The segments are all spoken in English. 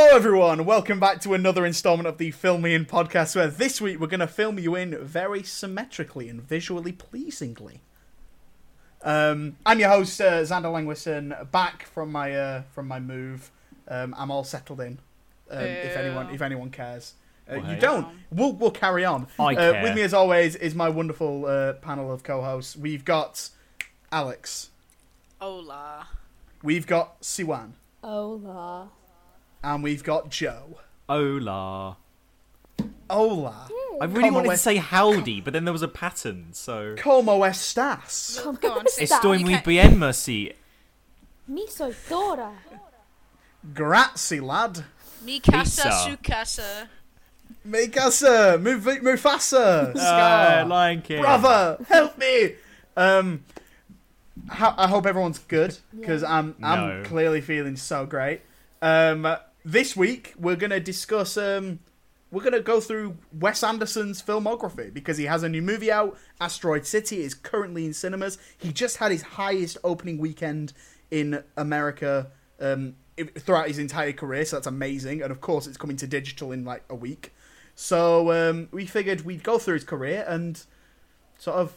Hello, everyone. Welcome back to another installment of the Film Me In podcast, where this week we're going to film you in very symmetrically and visually pleasingly. Um, I'm your host, uh, Xander Langwisson, back from my uh, from my move. Um, I'm all settled in. Um, if anyone if anyone cares, uh, you don't. We'll we'll carry on. I Uh, care. with me, as always, is my wonderful uh, panel of co-hosts. We've got Alex. Hola. We've got Siwan. Hola. And we've got Joe. Hola. Hola. I really Como wanted to say howdy, but then there was a pattern, so. Como estas? Como Go on, say? Estoy muy bien, merci. Mi soy Dora. Grazie, lad. Mi casa, Pizza. su casa. Mikasa, Muf- Mufasa, Uh, Scar, Lion King. brother, help me. Um, ho- I hope everyone's good because I'm I'm No. clearly feeling so great. Um, this week we're gonna discuss. Um, we're gonna go through Wes Anderson's filmography because he has a new movie out. Asteroid City is currently in cinemas. He just had his highest opening weekend in America um, throughout his entire career, so that's amazing. And of course, it's coming to digital in like a week. So um, we figured we'd go through his career and sort of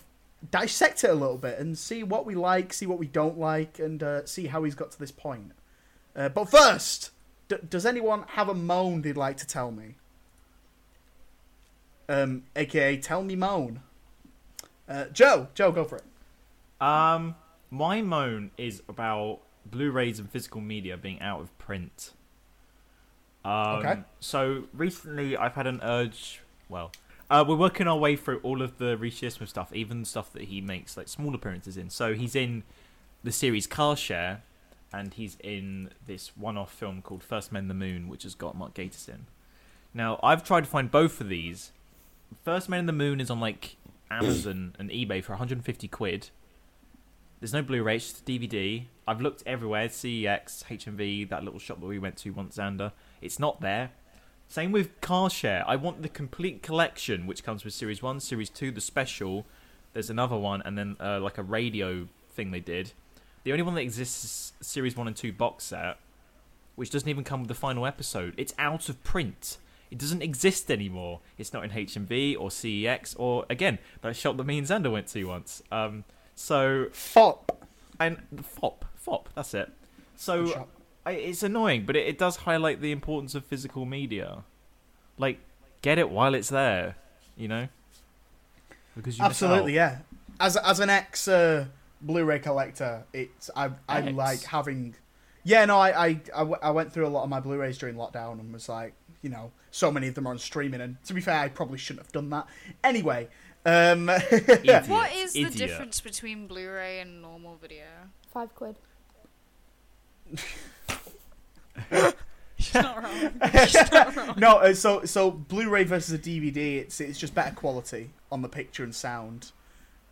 dissect it a little bit and see what we like, see what we don't like, and uh, see how he's got to this point. Uh, but first, d- does anyone have a moan they'd like to tell me? Um, AKA, tell me moan. Uh, Joe, Joe, go for it. Um, my moan is about Blu-rays and physical media being out of print. Um, Okay. So recently, I've had an urge. Well, uh, we're working our way through all of the Reece Shearsmith stuff, even stuff that he makes like small appearances in. So he's in the series Car Share, and he's in this one-off film called First Men in the Moon, which has got Mark Gatiss in. Now, I've tried to find both of these. First Men in the Moon is on like Amazon and eBay for 150 quid. There's no Blu-ray, it's just DVD. I've looked everywhere, CEX, HMV, that little shop that we went to once, Xander. It's not there. Same with Car Share. I want the complete collection, which comes with Series 1, Series 2, the special. There's another one, and then uh, like a radio thing they did. The only one that exists is Series 1 and 2 box set, which doesn't even come with the final episode. It's out of print. It doesn't exist anymore. It's not in HMV or CEX or, again, that shop that me and Xander went to once. Um, so Fop. and fop fop that's it so I, it's annoying but it, it does highlight the importance of physical media like get it while it's there you know because you Absolutely, yeah. As as an ex uh, Blu-ray collector, it's I I Ex? like having. Yeah, no, I, I I w- I went through a lot of my Blu-rays during lockdown and was like, you know, so many of them are on streaming, and to be fair, I probably shouldn't have done that. Anyway, um, Idiot, What is the idiot. difference between Blu-ray and normal video? Five quid. She's not wrong. She's not wrong. no, uh, so so Blu-ray versus a DVD, it's it's just better quality on the picture and sound.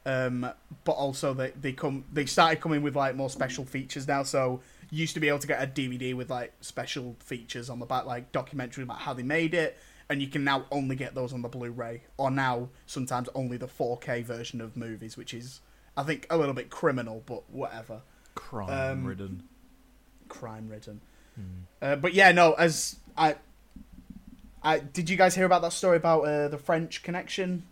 Um, but also they they come they started coming with like more special features now. So you used to be able to get a DVD with like special features on the back, like documentary about how they made it, and you can now only get those on the Blu-ray, or now sometimes only the 4K version of movies, which is I think a little bit criminal, but whatever, crime Um, ridden crime ridden. Hmm. Uh, but yeah, no, as I, I did you guys hear about that story about uh, the French Connection,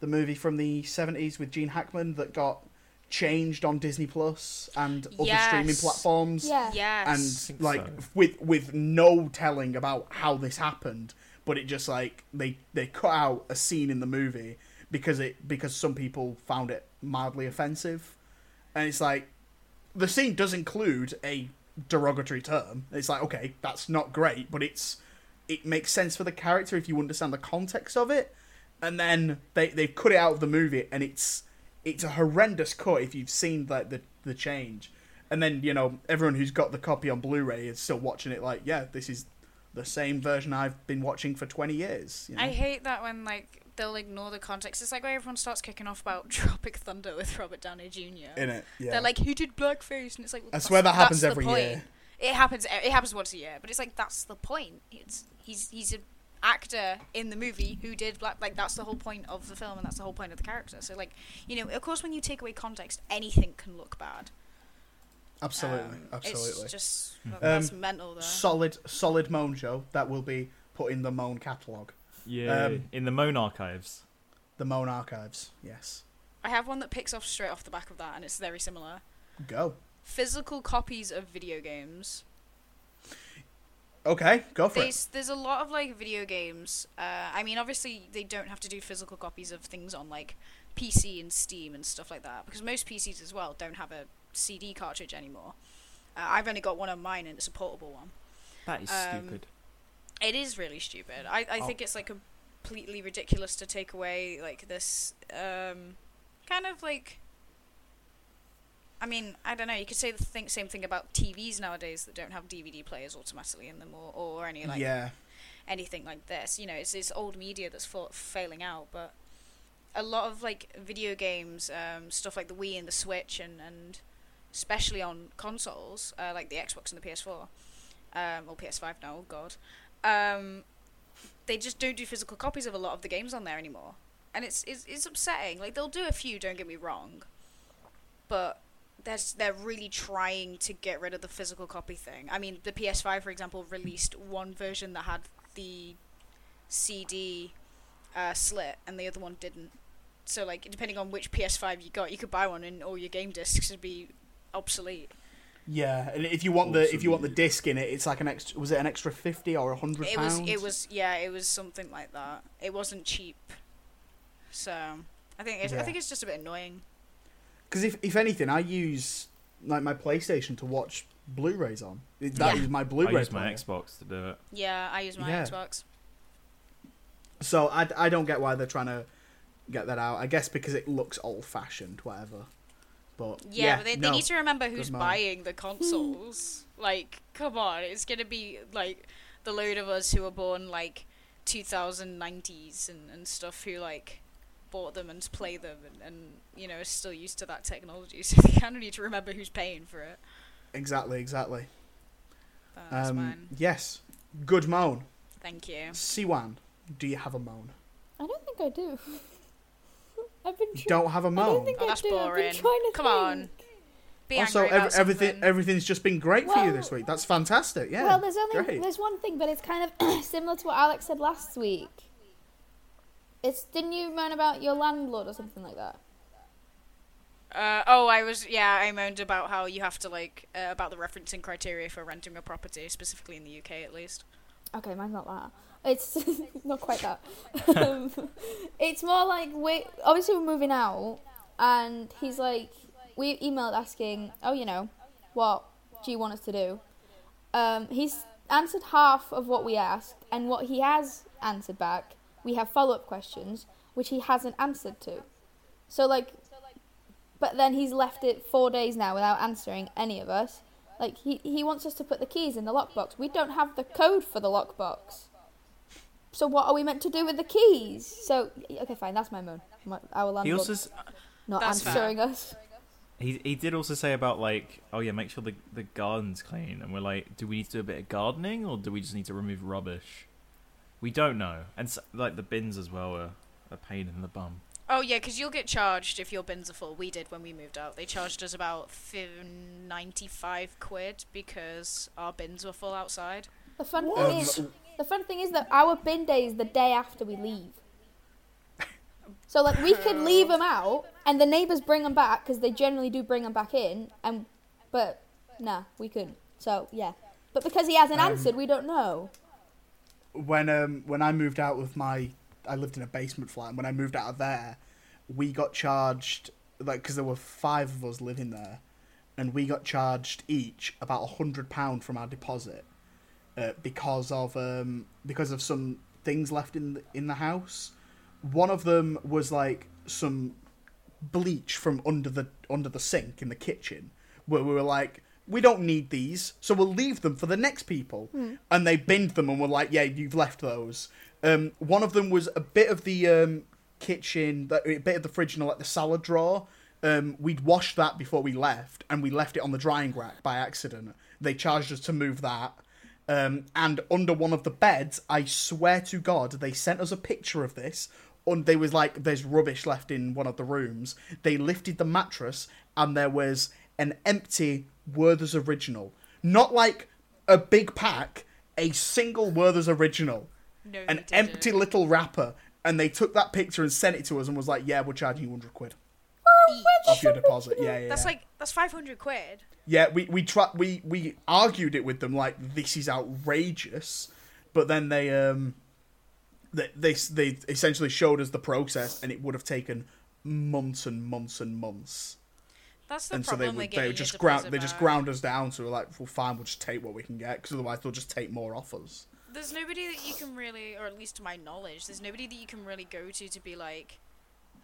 the movie from the seventies with Gene Hackman that got changed on Disney Plus and other streaming platforms, Yeah. Yes. and like so. with with no telling about how this happened, but it just like they they cut out a scene in the movie because it because some people found it mildly offensive, and it's like the scene does include a derogatory term. It's like, okay, that's not great, but it's it makes sense for the character if you understand the context of it. And then they they've cut it out of the movie, and it's it's a horrendous cut if you've seen like the the change. And then you know everyone who's got the copy on Blu-ray is still watching it like, yeah, this is the same version I've been watching for twenty years. You know? I hate that when like they'll ignore the context. It's like when everyone starts kicking off about Tropic Thunder with Robert Downey Jr. in it. Yeah. They're like, "Who did blackface?" And it's like, I swear that happens every year. It happens. It happens once a year, but it's like that's the point. It's he's he's an actor in the movie who did black. Like that's the whole point of the film, and that's the whole point of the character. So like, you know, of course, when you take away context, anything can look bad. Absolutely, Um, absolutely. It's just Hmm. that's Um, mental though. solid, solid Moan show that will be put in the Moan catalogue, Yeah, Um, in the Moan archives. the Moan archives. Yes, I have one that picks off straight off the back of that, and it's very similar. go. Physical copies of video games. Okay, go for it. There's there's a lot of like video games. Uh, I mean, obviously they don't have to do physical copies of things on like PC and Steam and stuff like that because most PCs as well don't have a CD cartridge anymore. Uh, I've only got one on mine and it's a portable one. That is um, stupid. It is really stupid. I I Oh. think it's like completely ridiculous to take away like this um kind of like. I mean, I don't know. You could say the thing, same thing about TVs nowadays that don't have DVD players automatically in them, or, or any like yeah, anything like this. You know, it's it's old media that's fa- failing out, but a lot of like video games, um, stuff like the Wii and the Switch, and and especially on consoles uh, like the Xbox and the PS4, um, or PS5 now. Oh God, um, they just don't do physical copies of a lot of the games on there anymore, and it's it's it's upsetting. Like they'll do a few, don't get me wrong, but. There's, they're really trying to get rid of the physical copy thing. I mean, the PS5, for example, released one version that had the CD uh, slit, and the other one didn't. So, like, depending on which PS5 you got, you could buy one, and all your game discs would be obsolete. yeah. And if you want the if you want the disc in it, it's like an extra. Was it an extra fifty or a hundred It was, it was, yeah, it was something like that. It wasn't cheap. So, I think, it's, I think it's just a bit annoying. Because if if anything, I use like my PlayStation to watch Blu-rays on. It- That is Yeah. my Blu-ray use my player. Xbox to do it. Yeah, I use my Yeah. Xbox. So I, I don't get why they're trying to get that out. I guess because it looks old-fashioned, whatever. But Yeah, yeah, but they, no. they need to remember who's buying the consoles. like, come on, it's gonna be like the load of us who were born like 2090s and, and stuff who like bought them and play them and, and you know are still used to that technology. So they kind of need to remember who's paying for it. exactly, exactly. That's Um, mine. yes, good moan. Thank you. Siwan, do you have a moan? I don't think I do. I've been. Try- Don't have a I don't moan. think Oh, I that's do. I've boring. been trying to Come on. Be also, angry about ev- everything something. everything's just been great for you this week. That's fantastic. Yeah. well, there's only great. there's one thing, but it's kind of similar to what Alex said last week. It's didn't you moan about your landlord or something like that? Uh, oh, I was yeah. I moaned about how you have to like uh, about the referencing criteria for renting a property, specifically in the UK at least. Okay, mine's not that. It's not quite that. um, it's more like we obviously we're moving out, and he's like, we emailed asking, oh, you know, what do you want us to do? Um, he's answered half of what we asked, and what he has answered back, we have follow up questions which he hasn't answered to. So like, but then he's left it four days now without answering any of us. Like he he wants us to put the keys in the lockbox. We don't have the code for the lockbox. So what are we meant to do with the keys? So okay, fine, that's my moan. My, our landlord He also s- not That's fair. answering us. he he did also say about like oh yeah make sure the the garden's clean and we're like do we need to do a bit of gardening or do we just need to remove rubbish? We don't know and s like the bins as well are a pain in the bum. Oh yeah, because you'll get charged if your bins are full. We did when we moved out. They charged us about fi- ninety-five quid because our bins were full outside. The fun thing Um, is, the fun thing is that our bin day is the day after we leave. So like we could leave them out, and the neighbors bring them back because they generally do bring them back in, and but nah, we couldn't. So yeah, but because he hasn't Um, answered, we don't know. When um when I moved out with my I lived in a basement flat and when I moved out of there we got charged like because there were five of us living there and we got charged each about a hundred pound from our deposit uh, because of um because of some things left in the, in the house. One of them was like some bleach from under the under the sink in the kitchen where we were like we don't need these so we'll leave them for the next people. And they binned them and were like yeah you've left those. Um, one of them was a bit of the um, kitchen a bit of the fridge and like the salad drawer. Um, we'd washed that before we left and we left it on the drying rack by accident. They charged us to move that. Um, and under one of the beds i swear to god they sent us a picture of this. And they was like there's rubbish left in one of the rooms. They lifted the mattress and there was an empty Werther's original, not like a big pack, a single Werther's original, No, an didn't. empty little wrapper, and they took that picture and sent it to us and was like, "Yeah, we're charging you hundred quid Each. off your deposit." Yeah, yeah. That's yeah. like that's five hundred quid. Yeah, we we try, we we argued it with them like this is outrageous, but then they um they they they essentially showed us the process, and it would have taken months and months and months, That's the and so they problem. would they they get just ground they just ground us down. So we're like, well, fine, we'll just take what we can get, because otherwise they'll just take more offers. There's nobody that you can really, or at least to my knowledge, there's nobody that you can really go to to be like,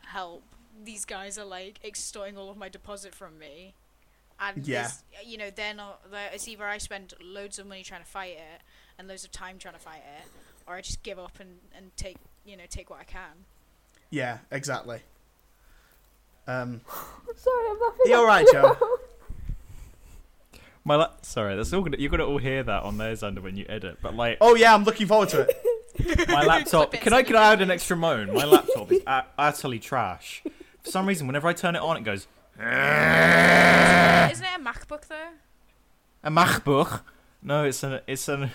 help. These guys are like extorting all of my deposit from me, and Yeah. this- you know they're not. They're, it's either I spend loads of money trying to fight it and loads of time trying to fight it, or I just give up and and take you know take what I can. Yeah, exactly. Um, Sorry, I'm laughing. You're all right, Joe? My la- sorry, that's all gonna, you're gonna all hear that on theirs under when you edit. But like Oh yeah, I'm looking forward to it. my laptop, can I can I add an extra moan? My laptop is a- utterly trash. For some reason, whenever I turn it on, it goes Isn't it a MacBook though? a MacBook. No, it's an it's an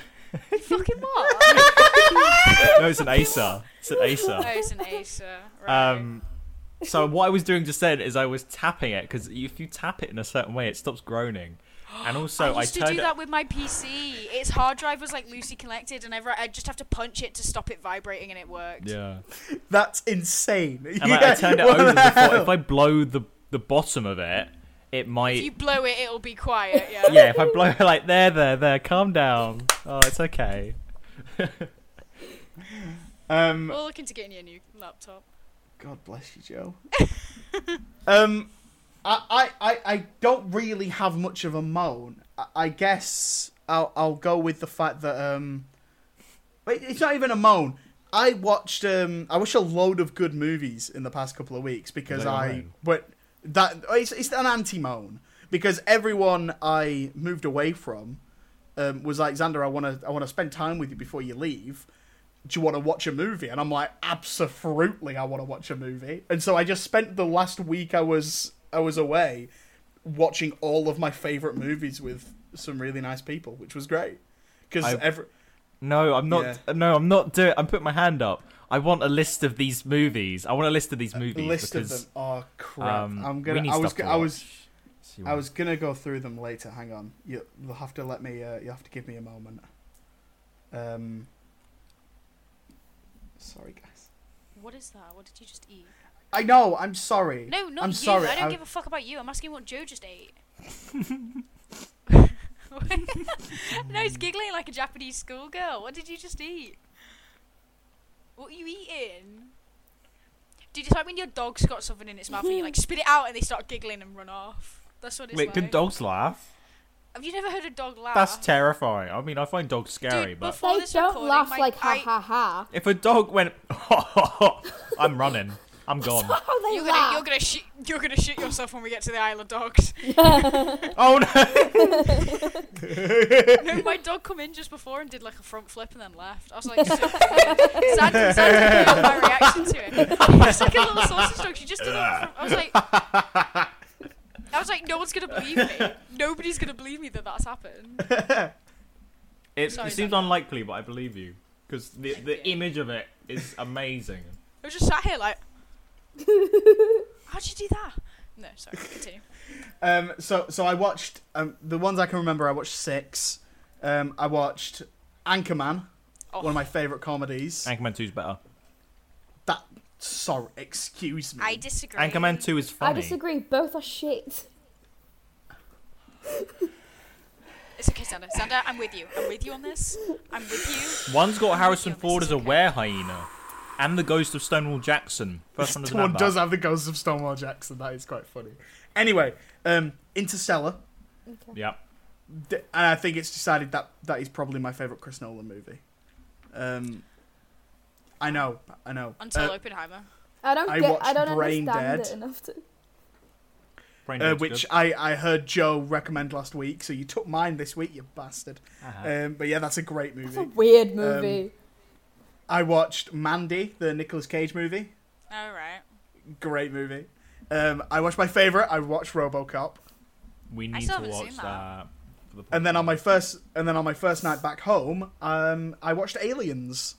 You fucking what? no, it's an Acer. It's an Acer. oh, it's an Acer. Right. Um, so what I was doing just then is I was tapping it because if you tap it in a certain way, it stops groaning. And also, I I, used to do that with my PC. Its hard drive was like loosely connected, and I just have to punch it to stop it vibrating, and it worked. Yeah, That's insane. and like, I turned it What over the before. hell? If I blow the the bottom of it, it might. If you blow it, it'll be quiet. Yeah. yeah, if I blow it like there, there, there, calm down. Oh, it's okay. Um, We're looking to getting you a new laptop. God bless you, Joe. um, I, I, I, I don't really have much of a moan. I, I guess I'll, I'll go with the fact that um, wait, it's not even a moan. I watched um, I watched a load of good movies in the past couple of weeks because I, moan? but that it's, it's an anti moan because everyone I moved away from um, was like Xander, I want to I want to spend time with you before you leave do you want to watch a movie? And I'm like, absolutely, I want to watch a movie. And so I just spent the last week I was I was away watching all of my favorite movies with some really nice people, which was great. Because I- every No, I'm not. No, I'm not doing. I'm putting my hand up. I want a list of these movies. I want a list of these movies list because of them. Oh crap! um, I'm gonna. I was. to go- I was. I was gonna go through them later. Hang on. You, you'll have to let me. Uh, you have to give me a moment. Um. Sorry, guys. What is that? What did you just eat? I know. I'm sorry. No, not I'm you. sorry. I don't I- give a fuck about you. I'm asking what Joe just ate. no, he's giggling like a Japanese schoolgirl. What did you just eat? What are you eating? Dude, it's like when your dog's got something in its mouth and you like spit it out and they start giggling and run off. That's what it's Wait, like. can dogs laugh? Have you never heard a dog laugh? That's terrifying. I mean, I find dogs scary, Dude, but before They this don't recording, laugh my- like ha I- ha ha. if a dog went, ha ha ha, I'm running. I'm gone. How oh, they You're gonna, laugh? you're gonna shit, you're gonna shit yourself when we get to the Isle of Dogs. oh no! no, my dog come in just before and did like a front flip and then left. I was like, so sad, sad to feel my reaction to it. It's like a little sausage dog. She just did a little front. I was like, I was like, no one's gonna believe me. Nobody's gonna believe me that that's happened. It, Sorry, it seems Xander. unlikely, but I believe you because the the image of it is amazing. I was just sat here like, how'd you do that? No, sorry, continue. Um, so so I watched um, the ones I can remember. I watched six. Um, I watched Anchorman, Oh, one of my favorite comedies. Anchorman 2 is better. that sorry, excuse me. I disagree. Anchorman 2 is funny. I disagree. Both are shit. It's okay, Xander. Xander, I'm with you. I'm with you on this. I'm with you. One's got Harrison This Ford as a okay. were hyena, and the ghost of Stonewall Jackson. First one one does have the ghost of Stonewall Jackson. That is quite funny. Anyway, um, Interstellar, Okay. Yep. And I think it's decided that that is probably my favorite Chris Nolan movie. Um, I know, I know. Until Uh, Oppenheimer. I don't I get. I don't Brain understand Dead. it enough to. Brain uh, which good. I, I heard Joe recommend last week, so you took mine this week, you bastard. Uh-huh. Um, but yeah, that's a great movie. It's a weird movie. I watched Mandy, the Nicolas Cage movie. All right. Great movie. Um, I watched my favorite. I watched RoboCop. We I need still to watch seen that. that. the And then on my first and then on my first night back home, um, I watched Aliens.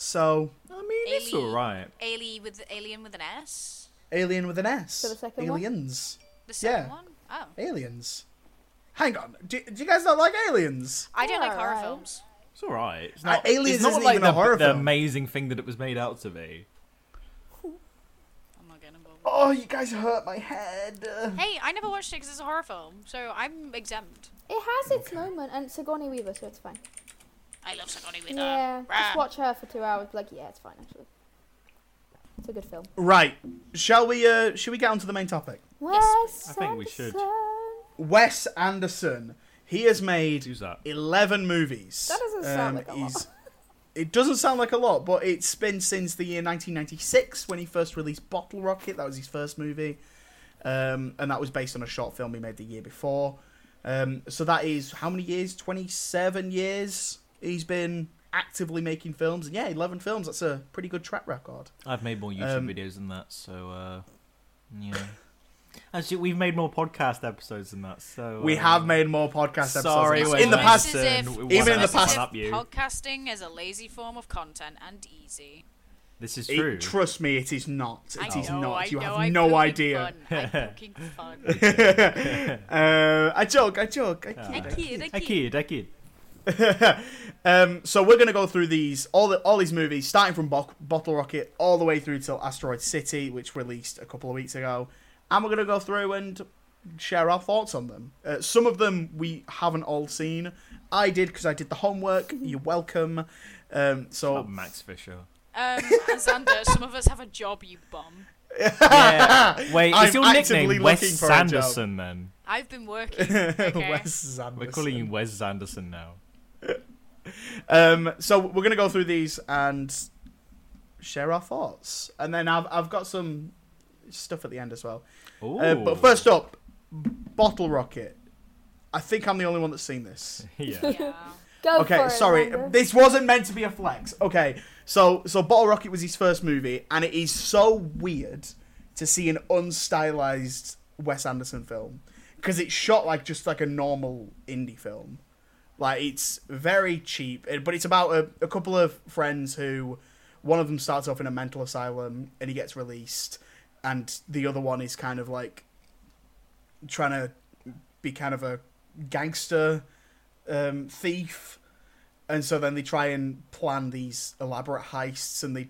So I mean, it's alright. Alien with Alien with an S. Alien with an S. So the second one? Aliens. The second Yeah. one. Oh, Aliens. Hang on. Do, do you guys not like Aliens? I don't Yeah, like horror right. films. It's alright. It's Uh, not, Aliens it's not isn't like even a the, horror the film. amazing thing that it was made out to be. I'm not getting involved. Oh, you guys hurt my head. Hey, I never watched it because it's a horror film, so I'm exempt. It has its moment, and Sigourney Weaver, so it's fine. I love Sigourney Weaver. Yeah, Rah. just watch her for two hours. Like, yeah, it's fine actually. It's a good film. Right. Shall we? Uh, shall we get on to the main topic? Wes I think we should. Wes Anderson. He has made Who's that? 11 movies. That doesn't sound Um, like a lot. he's- It doesn't sound like a lot, but it's been since the year 1996 when he first released Bottle Rocket. That was his first movie. Um, and that was based on a short film he made the year before. Um, so that is how many years? 27 years he's been actively making films. And yeah, 11 films. That's a pretty good track record. I've made more YouTube Um, videos than that, so uh, yeah. Actually, we've made more podcast episodes than that, so We uh, have made more podcast episodes. Sorry, than Wes this. in the past. as if- we even wanna in the past- if podcasting is a lazy form of content and easy. This is It- true. trust me, it is not. It I is know, not. I you know, have I'm no idea. Fun. I'm fun. uh, I joke. I joke. I kid. I I kid, I I kid. kid, I kid. um, so we're gonna go through these all the all these movies, starting from Bo- Bottle Rocket all the way through till Asteroid City, which released a couple of weeks ago, and we're gonna go through and share our thoughts on them. Uh, some of them we haven't all seen. I did because I did the homework. You're welcome. Um, so Oh, Max Fisher. Um, and Xander, some of us have a job, you bum. Yeah. Wait, I'm is your actively nickname Wes for. Sanderson then? I've been working. Okay. Wes Sanderson. We're calling you Wes Sanderson now. Um, so we're gonna go through these and share our thoughts, and then I've I've got some stuff at the end as well. Ooh. Uh, but first up, Bottle Rocket. I think I'm the only one that's seen this. yeah. Yeah. Go Okay, for it, sorry, Xander. this wasn't meant to be a flex. Okay, so so Bottle Rocket was his first movie, and it is so weird to see an unstylized Wes Anderson film because it's shot like just like a normal indie film. Like it's very cheap, but it's about a, a couple of friends who, one of them starts off in a mental asylum and he gets released, and the other one is kind of like trying to be kind of a gangster um, thief, and so then they try and plan these elaborate heists, and they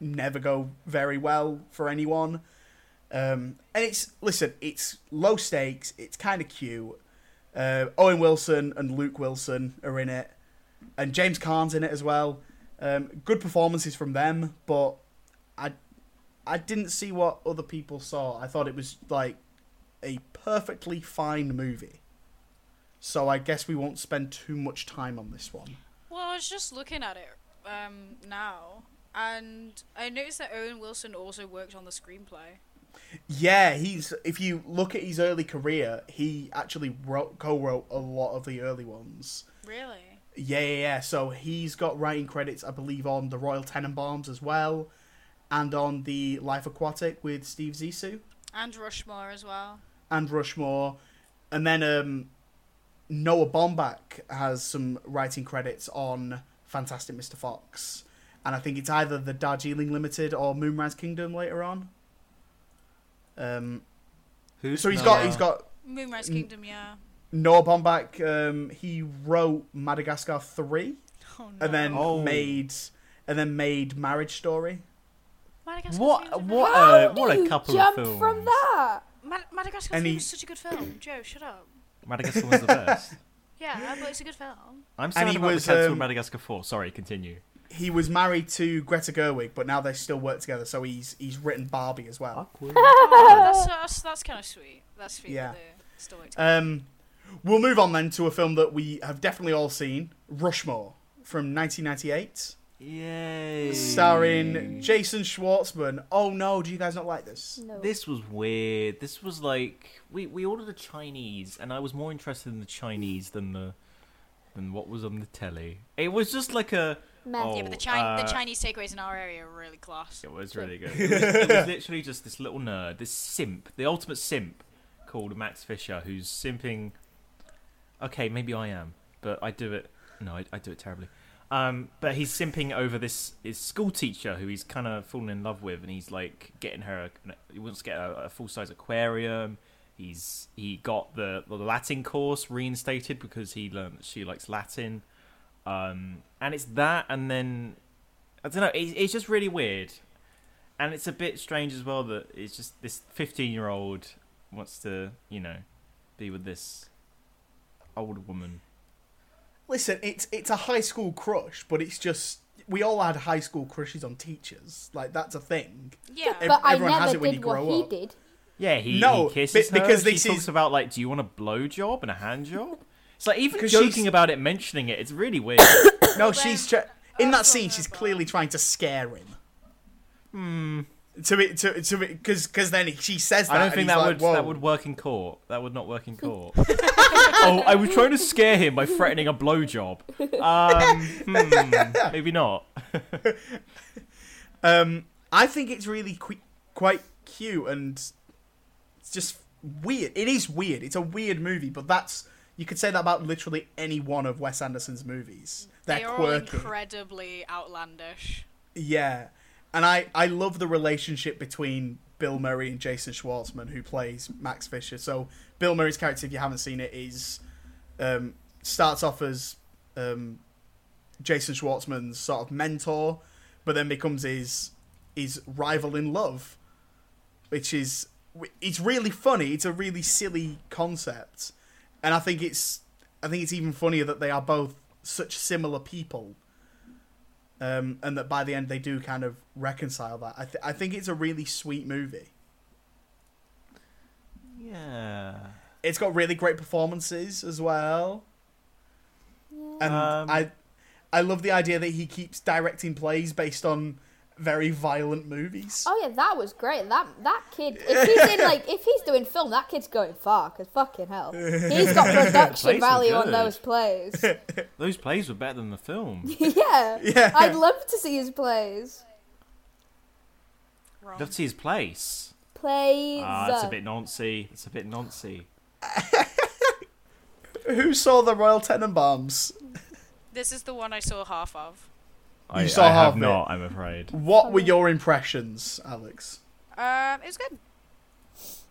never go very well for anyone. Um, and it's listen, it's low stakes. It's kind of cute. Uh, Owen Wilson and Luke Wilson are in it, and James Caan's in it as well. Um, good performances from them, but I, I didn't see what other people saw. I thought it was like a perfectly fine movie. So I guess we won't spend too much time on this one. Well, I was just looking at it um, now, and I noticed that Owen Wilson also worked on the screenplay. Yeah, he's if you look at his early career, he actually wrote co-wrote a lot of the early ones. Really? Yeah, yeah, yeah. So he's got writing credits, I believe, on the Royal Tenenbaums as well, and on the Life Aquatic with Steve Zissou And Rushmore as well. and Rushmore, and then um, Noah Baumbach has some writing credits on Fantastic Mr. Fox, and I think it's either the Darjeeling Limited or Moonrise Kingdom later on. Um, Who's so he's Noah? got he's got Moonrise. Kingdom, yeah. Noah Baumbach. Um, he wrote Madagascar three, Oh no. and then Oh. made and then made Marriage Story. Madagascar What? Films What? How a do what a you couple jump of films. from that? Mad- Madagascar And he- Films is such a good film. Joe, shut up. Madagascar was the best. Yeah, but it's a good film. I'm sad he about was, the cancel um, Madagascar 4. Sorry, continue. He was married to Greta Gerwig, but now they still work together. So he's he's written Barbie as well. Oh, that's that's, that's kind of sweet. That's sweet. Yeah. Yeah. That they still work together. Um, we'll move on then to a film that we have definitely all seen, Rushmore from 1998, Yay. starring Jason Schwartzman. Oh no, do you guys not like this? No. This was weird. This was like we we ordered a Chinese, and I was more interested in the Chinese than the than what was on the telly. It was just like a. Meh. Oh, yeah, but the, Chi- the uh, Chinese takeaways in our area are really class. It was really good. It was, it was literally just this little nerd, this simp, the ultimate simp, called Max Fisher who's simping. Okay, maybe I am, but I do it. No, I, I do it terribly. Um, but he's simping over this his school teacher who he's kind of fallen in love with, and he's like getting her. He wants to get a, a full size aquarium. He's he got the the Latin course reinstated because he learned that she likes Latin. Um, and it's that, and then I don't know. It's, it's just really weird, and it's a bit strange as well that it's just this fifteen-year-old wants to, you know, be with this older woman. Listen, it's it's a high school crush, but it's just we all had high school crushes on teachers. Like that's a thing. Yeah. Ev- but I everyone has never it when did you what he up. did. Yeah, he, No, he kisses be- her. because She this talks about like, do you want a blow job and a hand job? It's like even 'Cause joking she's- about it, mentioning it, it's really weird. No, she's tr- in that scene. She's clearly trying to scare him. Hmm. To be to to because because then she says that. I don't think that like, would Whoa. that would work in court. That would not work in court. oh, I was trying to scare him by threatening a blowjob. Um, hmm, maybe not. Um, I think it's really qui- quite cute and it's just weird. It is weird. It's a weird movie, but that's you could say that about literally any one of Wes Anderson's movies. They're they are quirky. incredibly outlandish. Yeah, and I I love the relationship between Bill Murray and Jason Schwartzman, who plays Max Fisher. So Bill Murray's character, if you haven't seen it, is um, starts off as um, Jason Schwartzman's sort of mentor, but then becomes his his rival in love, which is it's really funny. It's a really silly concept, and I think it's I think it's even funnier that they are both such similar people um, and that by the end they do kind of reconcile that. I, th- I think it's a really sweet movie. Yeah. It's got really great performances as well, and Um, I I love the idea that he keeps directing plays based on very violent movies. Oh yeah, that was great. That that kid, if he's in like, if he's doing film, that kid's going far. Cause fucking hell, he's got production Plays are value on good. those plays. Those plays were better than the film. yeah, Yeah. I'd love to see his plays. Wrong. Love to see his place. Plays. Ah, that's a bit noncy. It's a bit noncy. Who saw the Royal Tenenbaums? This is the one I saw half of. I, saw I half have of it. not. I'm afraid. What were your impressions, Alex? Um, it was good.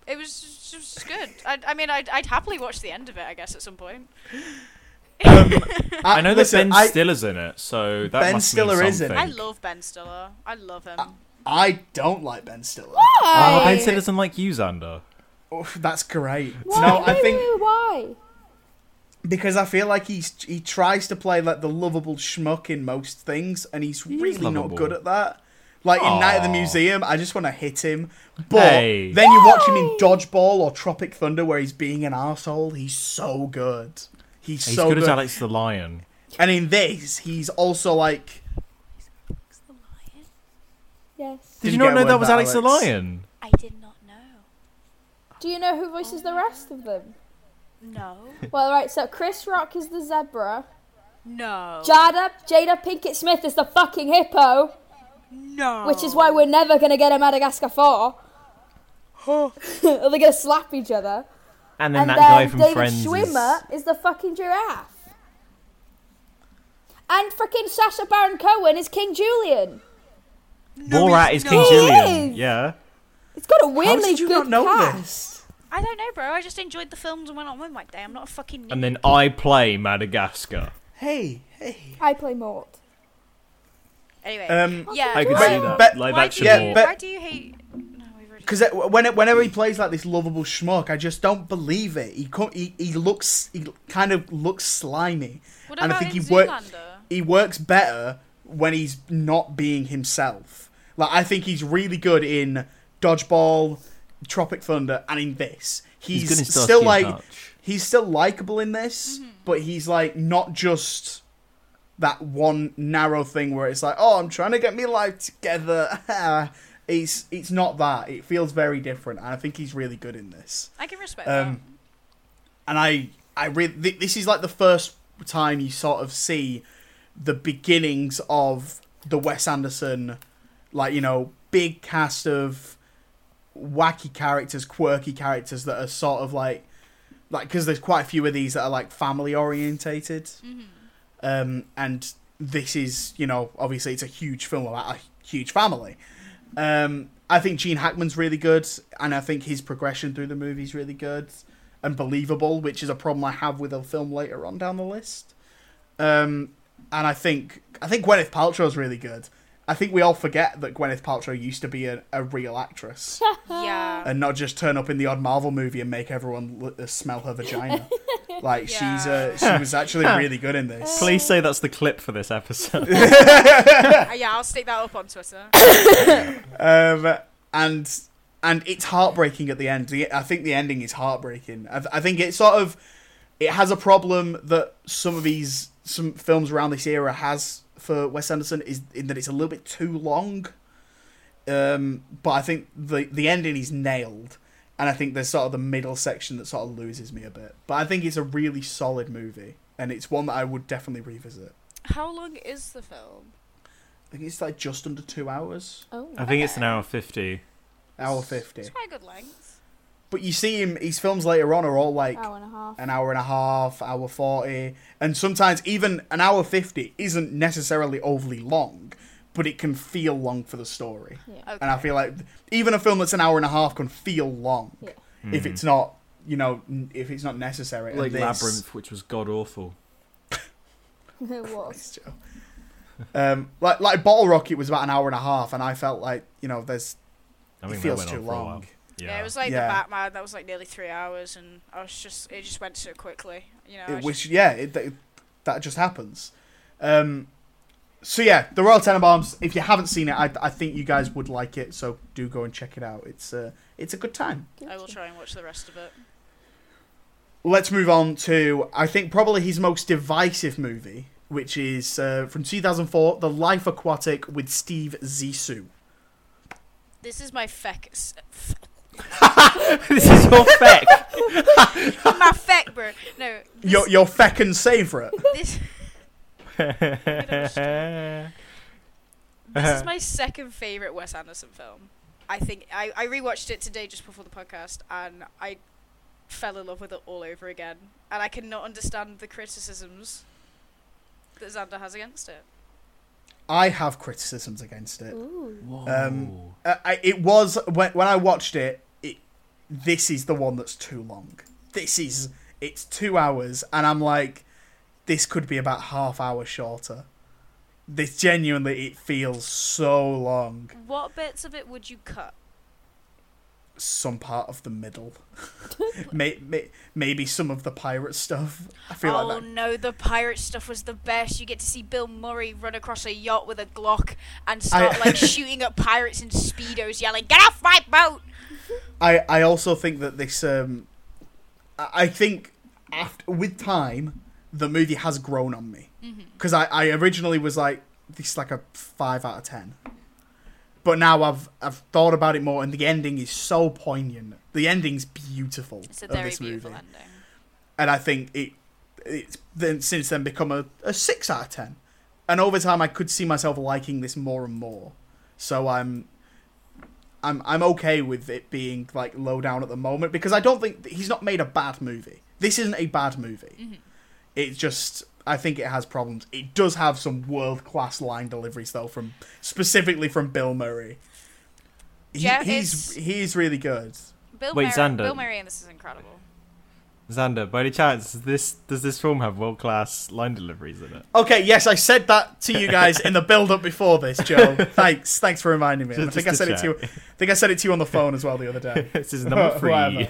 It was just, just good. I, I mean, I'd, I'd happily watch the end of it, I guess, at some point. I know that listen, Ben I, Stiller's in it, so that Ben must Stiller mean is in it. I love Ben Stiller. I love him. I don't like Ben Stiller. Oh, Why? Ben Stiller doesn't like you, Xander. Oh, that's great. Why? No, I think wait, wait, why? Because I feel like he's he tries to play like the lovable schmuck in most things, and he's He is really not good at that. Like in Night at the Museum, I just want to hit him. But Hey. then you watch him in Dodgeball or Tropic Thunder, where he's being an asshole. He's so good. He's, He's so good good. as Alex the Lion. And in this, he's also like He's the Lion. Yes. Did Didn't you not know that was back, Alex the Lion? I did not know. Do you know who voices the rest of them? No. Well, right. So Chris Rock is the zebra. No. Jada Jada Pinkett Smith is the fucking hippo, no. which is why we're never gonna get a Madagascar four. Or they're gonna slap each other. And then and that then guy from David Friends. is- Schwimmer is... the fucking giraffe. And freaking Sacha Baron Cohen is King Julien. Borat is King He Julian. is. Yeah. It's got a How weirdly did you good not know cast. this? I don't know, bro. I just enjoyed the films and went on with my day. I'm not a fucking. And then I play Madagascar. Hey, hey. I play Mort. Anyway. Um, yeah. I could But- see that. but- Live why action do Yeah, you, but- Why do you hate? No, we've already. Because when it, whenever he plays like this lovable schmuck, I just don't believe it. He co- he, he looks he kind of looks slimy, What and I about think in he work Zoolander? he works better when he's not being himself. Like I think he's really good in Dodgeball, Tropic Thunder, and in this. He's, He's still like Hutch. he's still likable in this, but he's like not just that one narrow thing where it's like, oh, I'm trying to get my life together. it's it's not that. It feels very different, and I think he's really good in this. I can respect Um, and I I really th- this is like the first time you sort of see the beginnings of the Wes Anderson, like you know, big cast of wacky characters, quirky characters that are sort of like like because there's quite a few of these that are like family orientated, Mm-hmm. um, and this is you know obviously it's a huge film about a huge family. Um, I think Gene Hackman's really good, and I think his progression through the movie's really good and believable, which is a problem I have with a film later on down the list. Um, and I think I think Gwyneth Paltrow's really good. I think we all forget that Gwyneth Paltrow used to be a, a real actress Yeah. and not just turn up in the odd Marvel movie and make everyone l- uh, smell her vagina. like she's uh, she was actually really good in this. Please say that's the clip for this episode. Uh, yeah, I'll stick that up on Twitter. um, and and it's heartbreaking at the end. I think the ending is heartbreaking. I, th- I think it sort of it has a problem that some of these some films around this era has for Wes Anderson is in that it's a little bit too long. Um, but I think the the ending is nailed, and I think there's sort of the middle section that sort of loses me a bit. But I think it's a really solid movie, and it's one that I would definitely revisit. How long is the film? I think it's like just under two hours, Oh, I think it's an hour 50. hour fifty. It's quite a good length. But you see him, his films later on are all like hour and a half. an hour and a half, hour 40, and sometimes even an hour 50 isn't necessarily overly long, but it can feel long for the story. Yeah. Okay. And I feel like even a film that's an hour and a half can feel long Yeah. if it's not, you know, if it's not necessary. Like this- Labyrinth, which was god awful. it was. Um, like like Bottle Rocket was about an hour and a half, and I felt like you know there's I it feels that too went on for a while. long. Yeah. it was like Yeah. the Batman. That was like nearly three hours, and I was just it just went so quickly. You know. I It- just- which yeah, it, that, that just happens. Um, so yeah, the Royal Tenenbaums. If you haven't seen it, I, I think you guys would like it. So do go and check it out. It's uh, it's a good time. I will try and watch the rest of it. Let's move on to I think probably his most divisive movie, which is uh, from 2004, The Life Aquatic with Steve Zissou. This is my feck. s- f- this is your feck. my feck, bro. No. This, Your your feckin' favourite. this, this is my second favorite Wes Anderson film. I think I, I rewatched it today just before the podcast, and I fell in love with it all over again. And I cannot understand the criticisms that Xander has against it. I have criticisms against it. Ooh. Um, Uh, I, it was when when I watched it, it. This is the one that's too long. This is it's two hours, and I'm like, this could be about half hour shorter. This genuinely, it feels so long. What bits of it would you cut? Some part of the middle, may, may, maybe some of the pirate stuff. I feel oh like that. no, the pirate stuff was the best. You get to see Bill Murray run across a yacht with a Glock and start I- like shooting at pirates in speedos, yelling, "Get off my boat!" I I also think that this um, I think after with time the movie has grown on me because I I originally was like this is like a five out of ten, but now I've I've thought about it more and the ending is so poignant. The ending's beautiful It's a of very this beautiful movie, ending. and I think it it's then since then become a, a six out of ten, and over time I could see myself liking this more and more. So I'm I'm I'm okay with it being like low down at the moment because I don't think he's not made a bad movie. This isn't a bad movie. Mm-hmm. It's just I think it has problems. It does have some world class line deliveries though from specifically from Bill Murray. He, Yeah, he's he's really good. Bill Wait, Murray, Xander. Bill Murray in this is incredible. Xander, by any chance, does this does this film have world class line deliveries in it? Okay, yes, I said that to you guys in the build up before this, Joe. Thanks, thanks for reminding me. Just- I think I to said it to you. I think I said it to you on the phone as well the other day. this is number three.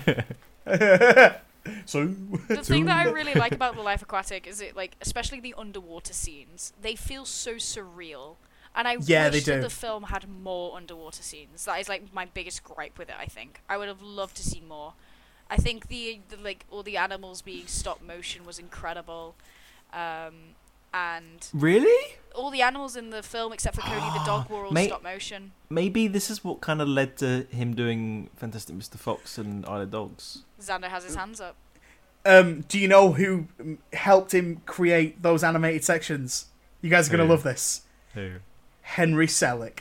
So The thing that I really like about The Life Aquatic is it like, especially the underwater scenes, they feel so surreal. And I Yeah, wish they that the film had more underwater scenes. That is like my biggest gripe with it. I think I would have loved to see more. I think the, the like all the animals being stop motion was incredible, um, and really? all the animals in the film except for Cody the dog were all Mate- stop motion. Maybe this is what kind of led to him doing Fantastic Mr. Fox and Isle of Dogs. Xander has his hands up. Um, do you know who um, helped him create those animated sections? You guys are gonna Who? love this. Who? Henry Selick,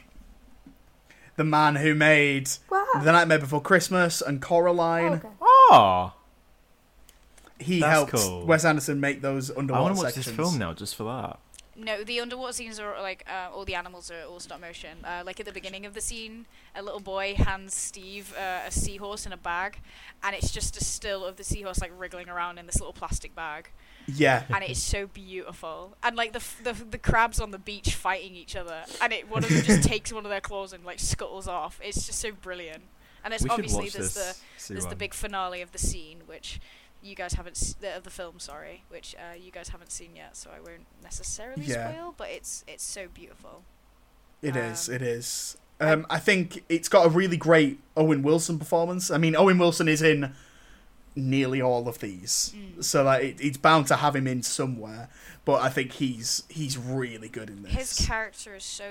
the man who made Wow. that? The Nightmare Before Christmas and Coraline. Oh, okay. Oh, He That's helped cool. Wes Anderson make those underwater scenes. I want to watch sections. this film now just for that. No, the underwater scenes are like uh, all the animals are all stop motion. Uh, like at the beginning of the scene, a little boy hands Steve uh, a seahorse in a bag, and it's just a still of the seahorse like wriggling around in this little plastic bag, Yeah. and it is so beautiful. And like the, f- the the crabs on the beach fighting each other, and it one of them just takes one of their claws and like scuttles off. It's just so brilliant. And it's we obviously there's this. the there's the big finale of the scene, which you guys haven't s- the, of the film, sorry, which uh, you guys haven't seen yet, so I won't necessarily Yeah. spoil. But it's it's so beautiful. It is. Um, It is. Um, I think it's got a really great Owen Wilson performance. I mean, Owen Wilson is in nearly all of these, Mm. so like it, it's bound to have him in somewhere. But I think he's he's really good in this. His character is so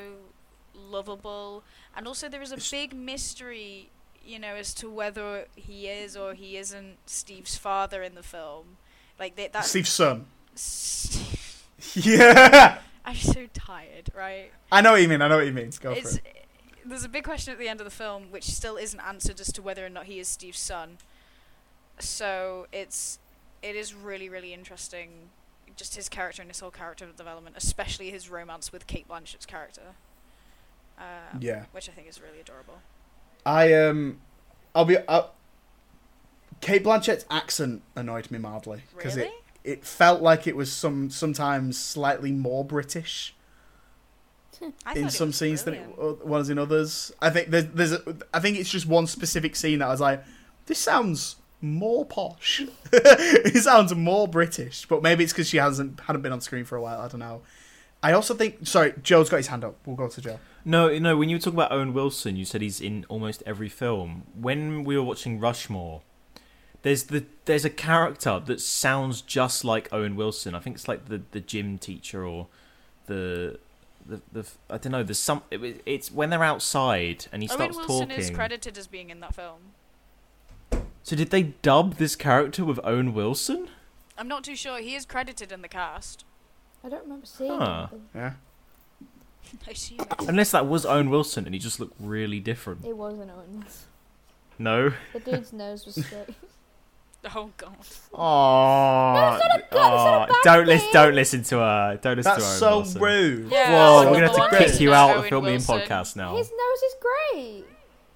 lovable, and also there is a big mystery, you know, as to whether he is or he isn't Steve's father in the film. Like that. Steve's son. Steve, Yeah, I'm so tired, right? I know what you mean. I know what you mean. Go it's for it. there's a big question at the end of the film which still isn't answered as to whether or not he is Steve's son. So it's it is really really interesting, just his character and his whole character development, especially his romance with Cate Blanchett's character. Um, Yeah. which I think is really adorable. I um, I'll be. Uh, Cate Blanchett's accent annoyed me mildly because Really? it it felt like it was some sometimes slightly more British. I in some scenes brilliant. than it was in others. I think there's there's a, I think it's just one specific scene that I was like, this sounds more posh. it sounds more British, but maybe it's because she hasn't hadn't been on screen for a while. I don't know. I also think sorry, Joe's got his hand up. We'll go to Joe. No, no. When you were talking about Owen Wilson, you said he's in almost every film. When we were watching Rushmore, there's the there's a character that sounds just like Owen Wilson. I think it's like the the gym teacher or the the, the I don't know. There's some. It, it's when they're outside and he Owen starts Wilson talking. is credited as being in that film. so did they dub this character with Owen Wilson? I'm not too sure. He is credited in the cast. I don't remember seeing Huh. anything. Yeah. I see. Unless that was Owen Wilson and he just looked really different. It wasn't Owens. No. The dude's nose was straight. Oh god. Oh, bad don't listen. Don't listen to her. Don't listen That's to Owen so Wilson. rude. Yeah, Whoa, So we're gonna have to one kick you out of Owen filming Wilson. podcast now. His nose is great.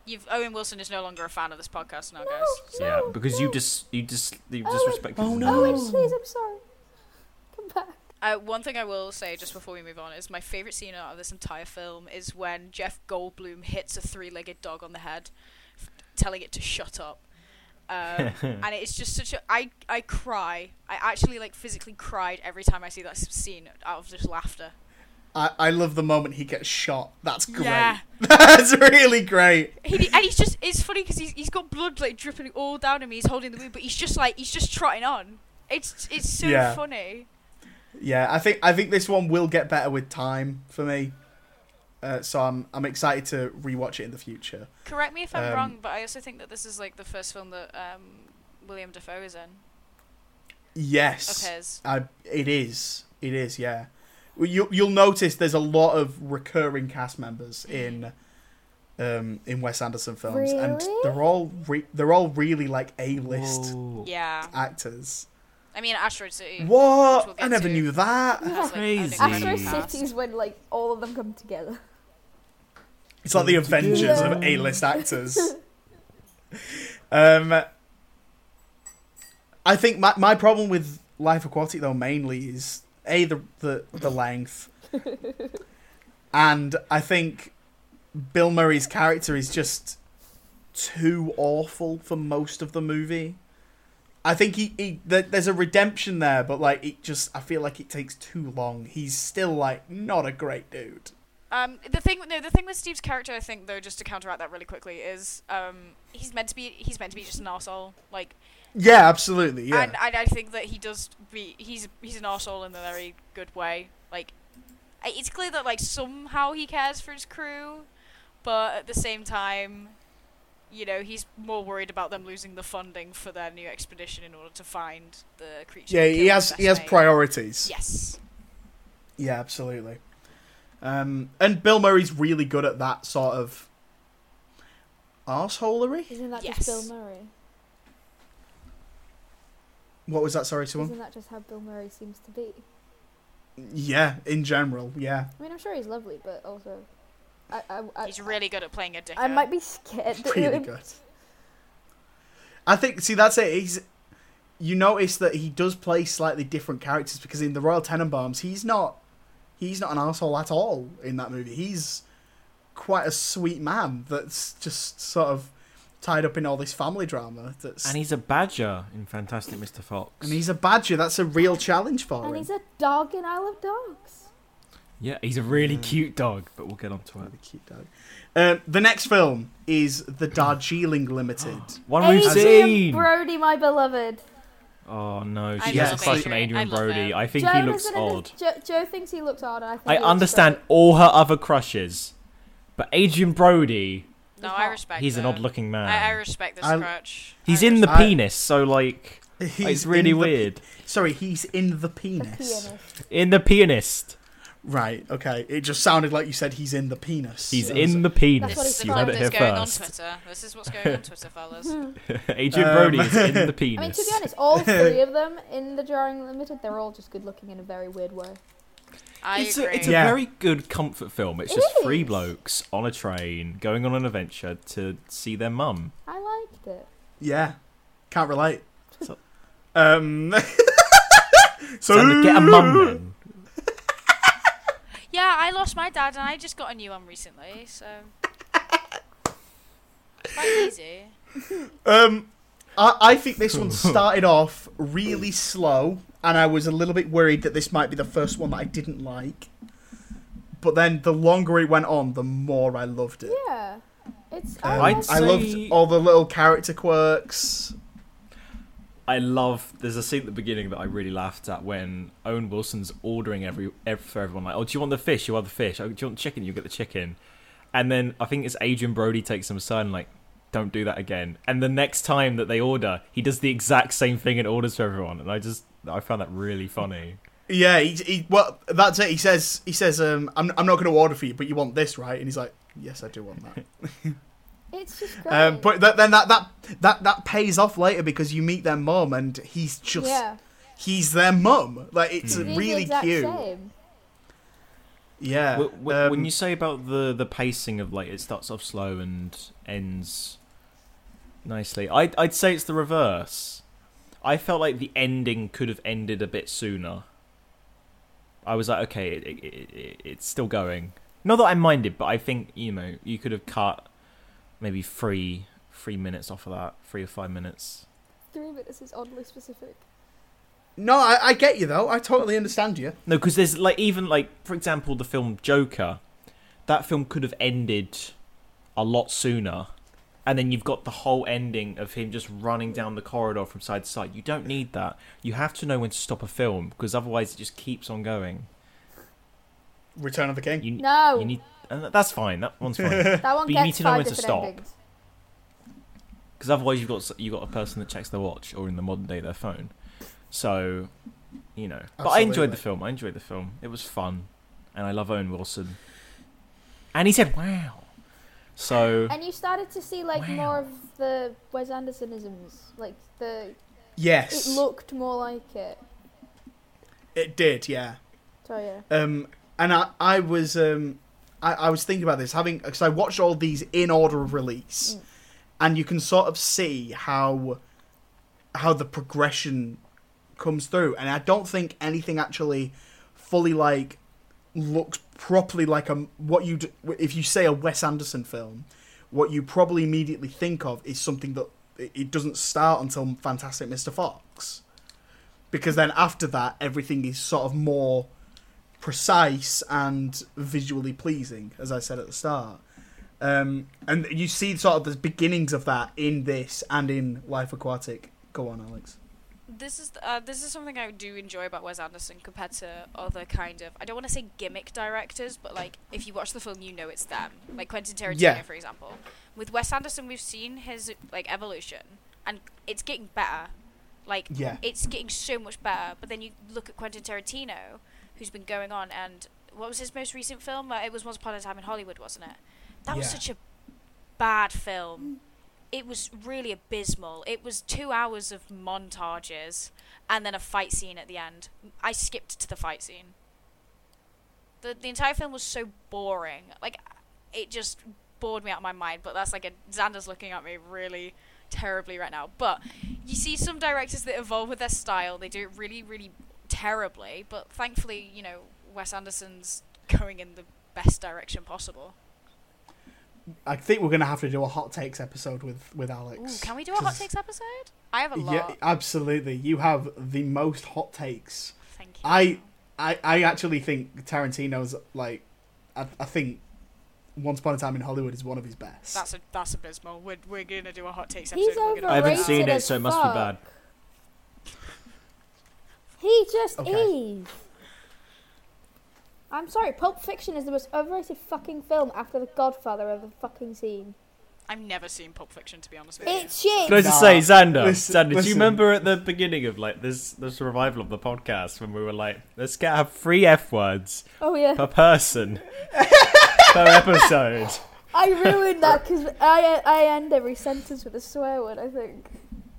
You've Owen Wilson is no longer a fan of this podcast now, No, guys. Yeah, no, because you just you just you Owen- disrespected. Oh, him. no. Owens, please, I'm sorry. Come back. Uh, one thing I will say just before we move on is my favorite scene out of this entire film is when Jeff Goldblum hits a three-legged dog on the head, f- telling it to shut up. Um, and it's just such a I I cry. I actually like physically cried every time I see that scene out of just laughter. I, I love the moment he gets shot. That's great. Yeah. That's really great. He, and he's just it's funny because he's, he's got blood like dripping all down him. He's holding the wound, but he's just like he's just trotting on. It's it's so Yeah. funny. Yeah, I think I think this one will get better with time for me. Uh, so I'm I'm excited to rewatch it in the future. Correct me if I'm Um, wrong, but I also think that this is like the first film that um, William Dafoe is in Yes, of his. I, it is. It is. Yeah. Well, you you'll notice there's a lot of recurring cast members in um in Wes Anderson films, and they're all re- they're all really like A list Whoa. Yeah, actors. I mean Asteroid City. What? we'll I never to. knew that. has, like, Crazy. incredible Astro cast. City is when like all of them come together. It's like the Avengers of A list actors. um, I think my my problem with Life Aquatic though mainly is a the the the length, and I think Bill Murray's character is just too awful for most of the movie. I think he, he there, there's a redemption there, but like it just I feel like it takes too long. He's still like not a great dude. Um, the thing, no, the thing with Steve's character, I think, though, just to counteract that really quickly, is um, he's meant to be, he's meant to be just an asshole. Like, Yeah, absolutely. Yeah. and, and I think that he does be, he's, he's an asshole in a very good way. Like, it's clear that like somehow he cares for his crew, but at the same time, you know, he's more worried about them losing the funding for their new expedition in order to find the creature. Yeah, he has he has priorities. Yes. Yeah, absolutely. Um, and Bill Murray's really good at that sort of. arseholery. Isn't that Yes. just Bill Murray? What was that? Sorry, someone. Isn't that just how Bill Murray seems to be? Yeah, in general, yeah. I mean, I'm sure he's lovely, but also, I, I, I, He's really good at playing a dickhead. I might be scared that Really him- good. I think. See, that's it. He's. You notice that he does play slightly different characters because in the Royal Tenenbaums, he's not. He's not an asshole at all in that movie. He's quite a sweet man that's just sort of tied up in all this family drama. That's And he's a badger in Fantastic Mr. Fox. and he's a badger. That's a real challenge for And him. And he's a dog in Isle of Dogs. Yeah, he's a really Yeah. cute dog, but we'll get on to it. Really cute dog. Um, the next film is The Darjeeling Limited. One we've Adrien seen. Brody, my beloved. Oh no, she love has a crush on Adrien. I Brody. him. I think Joe he looks doesn't odd. Joe, Joe thinks he looks odd, I think I he understand great. all her other crushes, but Adrien Brody, No, He's I respect he's an odd-looking man. I, I respect this I- crutch. he's I in the I- penis, so like He's it's really in the- weird. Sorry, he's in the The penis. pianist. In the pianist, Right. Okay. It just sounded like you said he's in the penis. he's So- in the penis. That's what This You the heard it here that's going on first. Twitter. This is what's going on Twitter, fellas. Adrien Um, Brody is in the penis. I mean, to be honest, all three of them in the Darjeeling Limited, they're all just good looking in a very weird way. I it's agree. a, it's a very good comfort film. It's It just three blokes on a train going on an adventure to see their mum. I liked it. Yeah. Can't relate. So- Um. so So get a mum then. Yeah, I lost my dad and I just got a new one recently, so. It's quite easy. Um, I, I think this one started off really slow, and I was a little bit worried that this might be the first one that I didn't like. But then the longer it went on, the more I loved it. Yeah. It's. Um, I, I'd liked I say- loved all the little character quirks. I love. There's a scene at the beginning that I really laughed at when Owen Wilson's ordering every, ev for everyone like, "Oh, do you want the fish? You want the fish. Oh, do you want chicken? You get the chicken." And then I think it's Adrien Brody takes him aside and like, "Don't do that again." And the next time that they order, he does the exact same thing and orders for everyone. And I just, I found that really funny. Yeah, he, he well, that's it. He says, he says, um, I'm, I'm not going to order for you, but you want this, right? And he's like, yes, I do want that. it's just great. Um, but th- then that, that that that pays off later because you meet their mum and he's just yeah. he's their mum. Like it's Mm. He's the really exact cute. Same. Yeah. Wh- wh- um, when you say about the the pacing of like it starts off slow and ends nicely, I'd I'd say it's the reverse. I felt like the ending could have ended a bit sooner. I was like, okay, it, it, it, it, it's still going. Not that I minded, but I think you know you could have cut maybe three three minutes off of that, three or five minutes. Three minutes is oddly specific. no, I, I get you though. I totally understand you. No, because there's like even like for example the film Joker, that film could have ended a lot sooner, and then you've got the whole ending of him just running down the corridor from side to side. You don't need that. You have to know when to stop a film because otherwise it just keeps on going. Return of the King. You No. you need and that's fine. That one's fine that one but you gets need to know when to stop. because otherwise you've got you've got a person that checks their watch or in the modern day their phone. So, you know. But I enjoyed the film. I enjoyed the film. It was fun, and I love Owen Wilson. And he said, "Wow." So And you started to see like Wow. more of the Wes Andersonisms. Like the Yes, it looked more like it. it did. Yeah. So yeah. Um, and I, I was, um, I, I was thinking about this having because I watched all these in order of release, Mm. and you can sort of see how, how the progression comes through, and I don't think anything actually fully like looks properly like a what you if you say a Wes Anderson film, what you probably immediately think of is something that it doesn't start until Fantastic Mr. Fox, because then after that everything is sort of more precise and visually pleasing, as I said at the start. Um, and you see sort of the beginnings of that in this and in Life Aquatic. Go on, Alex. This is uh, this is something I do enjoy about Wes Anderson compared to other kind of I don't want to say gimmick directors, but like if you watch the film, you know it's them. Like Quentin Tarantino, Yeah. for example. With Wes Anderson, we've seen his like evolution, and it's getting better. Like Yeah. it's getting so much better. But then you look at Quentin Tarantino, who's been going on, and what was his most recent film? It was Once Upon a Time in Hollywood, wasn't it? That was Yeah. such a bad film. It was really abysmal. It was two hours of montages and then a fight scene at the end. I skipped to the fight scene. The the entire film was so boring. Like it just bored me out of my mind. But that's like a Xander's looking at me really terribly right now. But you see some directors that evolve with their style. They do it really, really terribly. But thankfully, you know, Wes Anderson's going in the best direction possible. I think we're gonna have to do a hot takes episode with with Alex. Ooh, can we do a hot takes episode? I have a lot. Yeah, absolutely. You have the most hot takes. Thank you. I I I actually think Tarantino's like I, I think Once Upon a Time in Hollywood is one of his best. That's a that's abysmal. We're we're gonna do a hot takes episode. He's I haven't seen it, so it must be bad. He just Okay. is. I'm sorry, Pulp Fiction is the most overrated fucking film after The Godfather of the fucking scene. I've never seen Pulp Fiction to be honest with you. It's shit. Can I just Nah, say, Xander, listen- Xander, do you remember at the beginning of like this this revival of the podcast when we were like, let's get have three F words Oh yeah, per person per episode? I ruined that because I I end every sentence with a swear word. I think.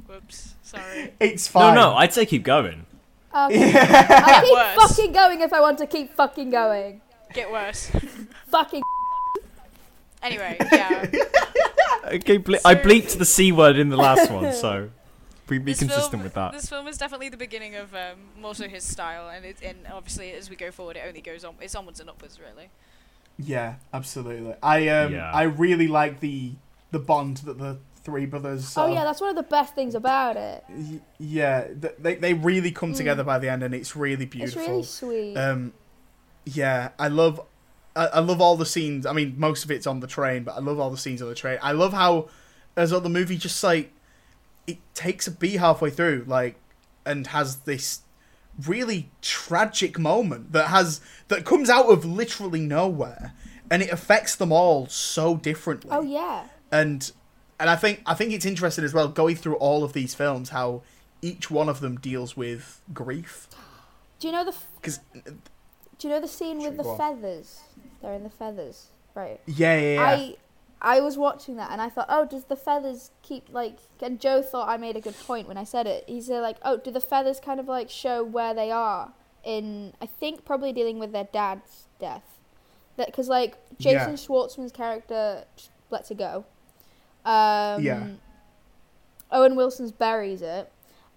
Whoops. Sorry. it's fine. No, no, I'd say keep going. Okay. I keep Worse. fucking going if I want to keep fucking going. Get worse. Fucking. Anyway, yeah. Okay, ble- I bleeped the c word in the last one, so be, be This consistent film- with that. This film is definitely the beginning of um, more so his style, and it, and obviously as we go forward, it only goes on. It's onwards and upwards, really. Yeah, absolutely. I um Yeah. I really like the the bond that the three brothers. Oh yeah, of- that's one of the best things about it. y- yeah. th- They they really come Mm. together by the end, and it's really beautiful. It's really sweet. Um, yeah, I love, I, I love all the scenes. I mean, most of it's on the train, but I love all the scenes on the train. I love how, as well, the movie just like, it takes a beat halfway through, like, and has this really tragic moment that has that comes out of literally nowhere, and it affects them all so differently oh yeah. and and I think I think it's interesting as well going through all of these films how each one of them deals with grief Do you know the f- because Do you know the scene with the go on. feathers? They're in the feathers, right? yeah yeah yeah I I was watching that and I thought, oh, does the feathers keep like? And Joe thought I made a good point when I said it. He said like, oh, do the feathers kind of like show where they are in? I think probably dealing with their dad's death. That because like Jason Yeah. Schwartzman's character lets it go. Um, Yeah. Owen Wilson's buries it,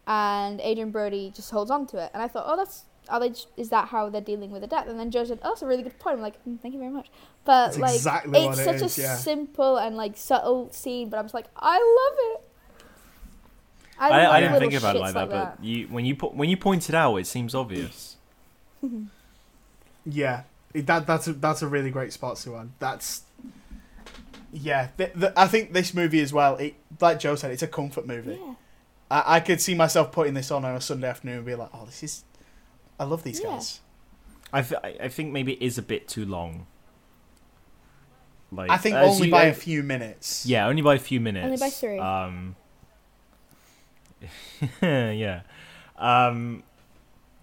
and Adrien Brody just holds on to it. And I thought, oh, that's are they? Just, is that how they're dealing with the death? And then Joe said, oh, that's a really good point. I'm like, "Mm, thank you very much. But That's like, exactly it's it such is, a yeah. simple and like subtle scene, but I'm just like, I love it. I, I, I didn't think about it shits like that, but you when you put when you point it out, it seems obvious. yeah that that's a, that's a really great spot Siwan that's yeah th- th- I think this movie as well it like Joe said it's a comfort movie Yeah. I, I could see myself putting this on on a Sunday afternoon and be like oh this is I love these Yeah. guys I, th- I I think maybe it is a bit too long. Like I think only you- by uh, a few minutes Yeah, only by a few minutes. Only by three. Um, yeah. Um,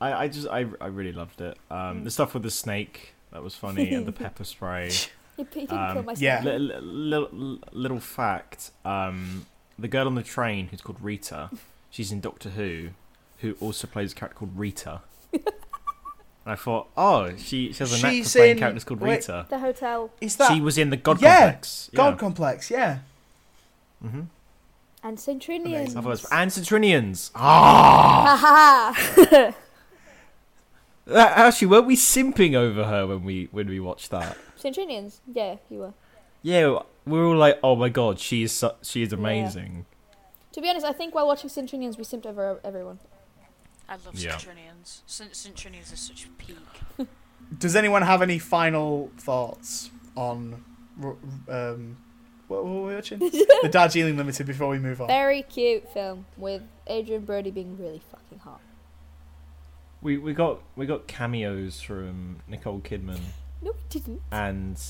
I, I just I, I really loved it. Um, Mm. the stuff with the snake that was funny and the pepper spray. He, he didn't Um, kill myself. yeah. little, little, little fact: um, the girl on the train who's called Rita, she's in Doctor Who, who also plays a character called Rita. and I thought, oh, she, she has an actor She's playing in- character called wait. Rita. The hotel is that She was in the God Yeah, Complex. God Complex yeah hmm and Centurions. And Centurions. ah Ha ha. That- Actually, weren't we simping over her when we when we watched that? Centurions. Yeah, you were. Yeah, we were all like, "Oh my god, she is su- she is amazing." To be honest, I think while watching Centurions, we simped over everyone. I love Yeah. Centurions. Cent- Centurions is such a peak. Does anyone have any final thoughts on r- um, what, what were we watching? the Darjeeling Limited before we move on. Very cute film with Adrien Brody being really fucking hot. We we got we got cameos from Nicole Kidman No, we didn't. and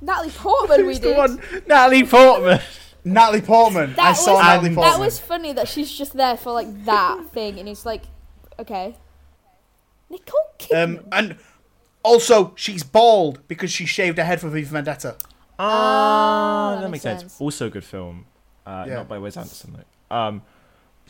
Natalie Portman, we Who's the did. one? Natalie Portman. Natalie Portman. That I saw was- Natalie and- Portman. That was funny that she's just there for like that thing, and it's like, okay. Nicole Kidman. um, and also she's bald because she shaved her head for V for Vendetta. Ah, that that, makes makes sense. sense. Also a good film. Uh, Yeah. Not by Wes Anderson though. Um,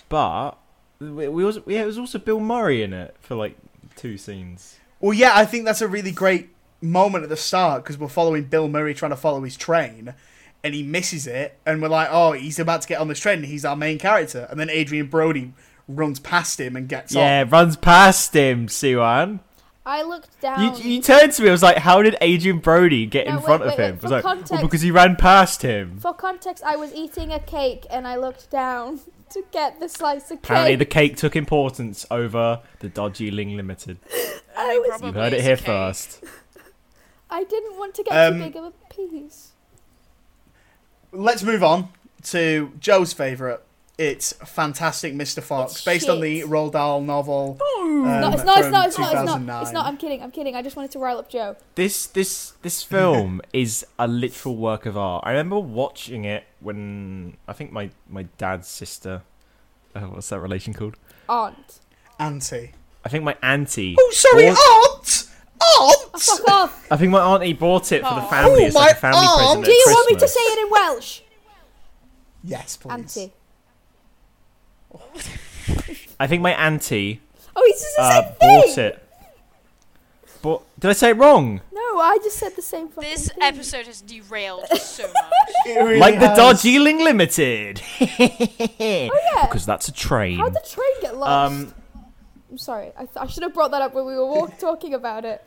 but we, we also yeah, it was also Bill Murray in it for like two scenes. Well, yeah, I think that's a really great moment at the start because we're following Bill Murray trying to follow his train, and he misses it, and we're like, oh, he's about to get on this train, and he's our main character, and then Adrien Brody runs past him and gets Yeah, on. runs past him, Siwan. I looked down. You, you turned to me. I was like, "How did Adrien Brody get No, in wait, front wait, of wait, him?" I was like, well, context- "Because he ran past him." For context, I was eating a cake and I looked down to get the slice of cake. Apparently, the cake took importance over the Darjeeling Limited. I, was, You heard it here okay. first. I didn't want to get Um, too big of a piece. Let's move on to Joe's favourite. It's Fantastic Mr. Fox, It's based on the shit. Roald Dahl novel. um, no, it's not. It's not. It's not. It's not. It's not. I'm kidding. I'm kidding. I just wanted to rile up Joe. This this this film is a literal work of art. I remember watching it when I think my my dad's sister. Uh, what's that relation called? Aunt. Auntie. I think my auntie. Oh, sorry, bought- aunt! Oh, Aunt! fuck off. I think my auntie bought it for the Oh. family Oh, as like my a family aunt! present. Do at you want me to say it in Welsh? Yes, please. Auntie. I think my auntie Oh, it's just the uh, same thing. bought it. But did I say it wrong? No, I just said the same fucking This thing. episode has derailed so much. Really like the has. Darjeeling Limited. Oh yeah. Because that's a train. How'd the train get lost? Um, I'm sorry. I, th- I should have brought that up when we were walk- talking about it.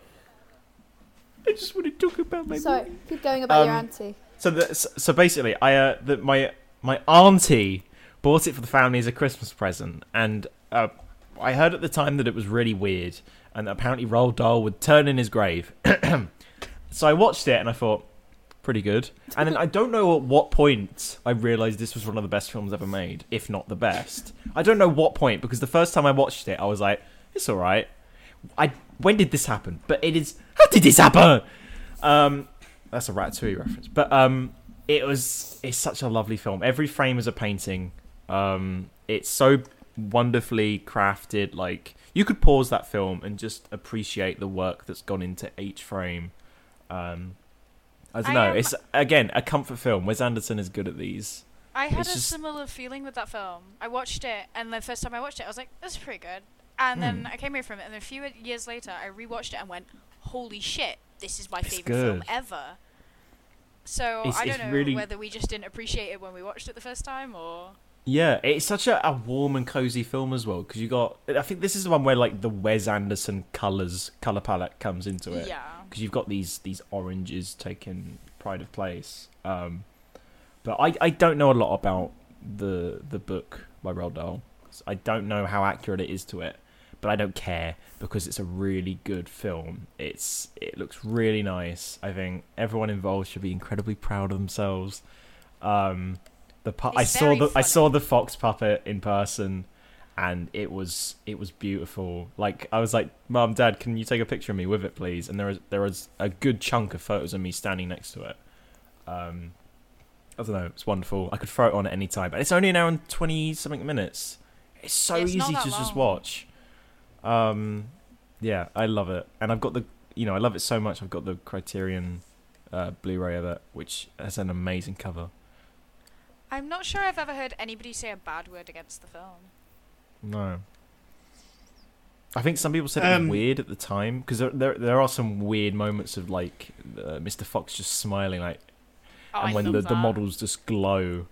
I just want to talk about my. Sorry. Keep going about your Um, auntie. So the, so so basically, I uh, the, my my auntie bought it for the family as a Christmas present, and uh, I heard at the time that it was really weird, and apparently Roald Dahl would turn in his grave. so I watched it and I thought, pretty good. And then I don't know at what point I realised this was one of the best films ever made, if not the best. I don't know what point because the first time I watched it, I was like, it's all right. I when did this happen? But it is. How did this happen? Um, that's a Ratatouille reference. But um, it was. It's such a lovely film. Every frame is a painting. Um, it's so wonderfully crafted. Like you could pause that film and just appreciate the work that's gone into each frame. Um, I don't I know. am- It's again a comfort film. Wes Anderson is good at these. I had It's a just- similar feeling with that film. I watched it, and the first time I watched it, I was like, "This is pretty good." And then Hmm. I came away from it, and then a few years later, I rewatched it and went, "Holy shit, this is my It's favorite film ever." So It's- I don't know really- whether we just didn't appreciate it when we watched it the first time, or Yeah, it's such a, a warm and cozy film as well because you got. I think this is the one where like the Wes Anderson colors color palette comes into it. yeah. because you've got these these oranges taking pride of place. Um, but I, I don't know a lot about the the book by Roald Dahl. I don't know how accurate it is to it, but I don't care because it's a really good film. It's it looks really nice. I think everyone involved should be incredibly proud of themselves. Um, the pu- I saw the I saw the fox puppet in person and it was it was beautiful. Like I was like, "Mom, Dad, can you take a picture of me with it, please?" And there was there was a good chunk of photos of me standing next to it. Um, I don't know, it's wonderful. I could throw it on at any time, but it's only an hour and twenty something minutes. It's so It's easy to just watch. Um, yeah, I love it, and I've got the you know I love it so much. I've got the Criterion uh, Blu-ray of it, which has an amazing cover. I'm not sure I've ever heard anybody say a bad word against the film. No. I think some people said it Um, was weird at the time because there, there there are some weird moments of like uh, Mr. Fox just smiling like Oh, and I when love the, the models just glow.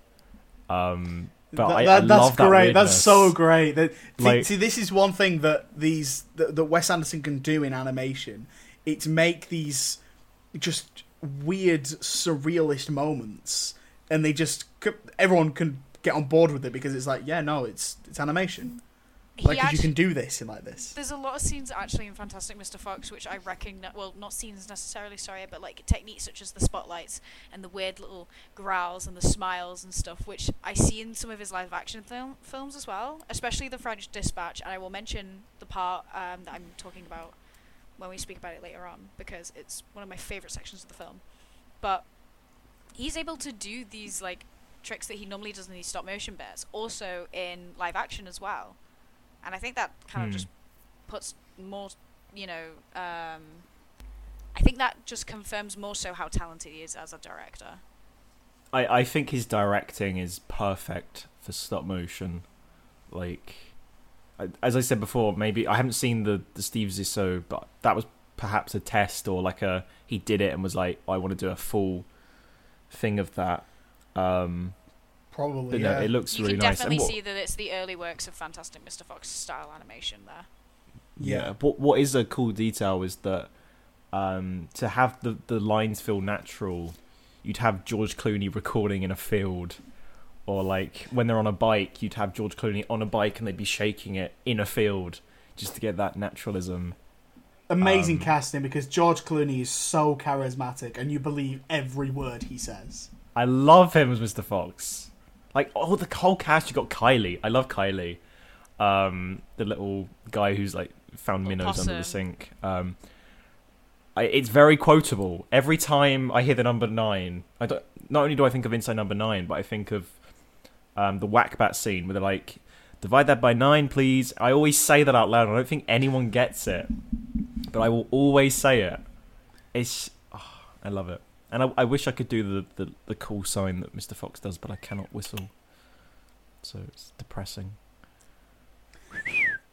Um, but Th- I, that- I that's love that great. that's so great. That, see- Like- see, this is one thing that these that, that Wes Anderson can do in animation. It's make these just weird, surrealist moments, and they just everyone can get on board with it because it's like, yeah, no, it's it's animation. Like, 'cause you can do this in like this. There's a lot of scenes actually in Fantastic Mr. Fox which I recognize. Well, not scenes necessarily, sorry, but like techniques such as the spotlights and the weird little growls and the smiles and stuff, which I see in some of his live action film films as well, especially the French Dispatch. And I will mention the part um, that I'm talking about when we speak about it later on because it's one of my favorite sections of the film. But he's able to do these like tricks that he normally does in these stop motion bits, also in live action as well. And I think that kind of Hmm. just puts more, you know, um, I think that just confirms more so how talented he is as a director. I, I think his directing is perfect for stop motion. Like, I- as I said before, maybe I haven't seen the the Steve Zissou, but that was perhaps a test or like a he did it and was like, I want to do a full thing of that. Um, Probably. but yeah. no, it looks You really can nice. definitely what, see that it's the early works of Fantastic Mr. Fox style animation there. yeah. Yeah. What what is a cool detail is that um, to have the the lines feel natural, you'd have George Clooney recording in a field. Or like when they're on a bike, you'd have George Clooney on a bike and they'd be shaking it in a field just to get that naturalism. Amazing Um, casting because George Clooney is so charismatic and you believe every word he says. I love him as Mr. Fox. Like oh, the whole cast. You got Kylie. I love Kylie, um, the little guy who's like found Little minnows under the sink. Um, I, it's very quotable. Every time I hear the number nine, I don't. Not only do I think of Inside Number Nine, but I think of um, the Whackbat scene where they're like, "Divide that by nine, please." I always say that out loud. I don't think anyone gets it, but I will always say it. It's. oh, I love it. And I, I wish I could do the, the, the cool sign that Mr. Fox does, but I cannot whistle. So it's depressing.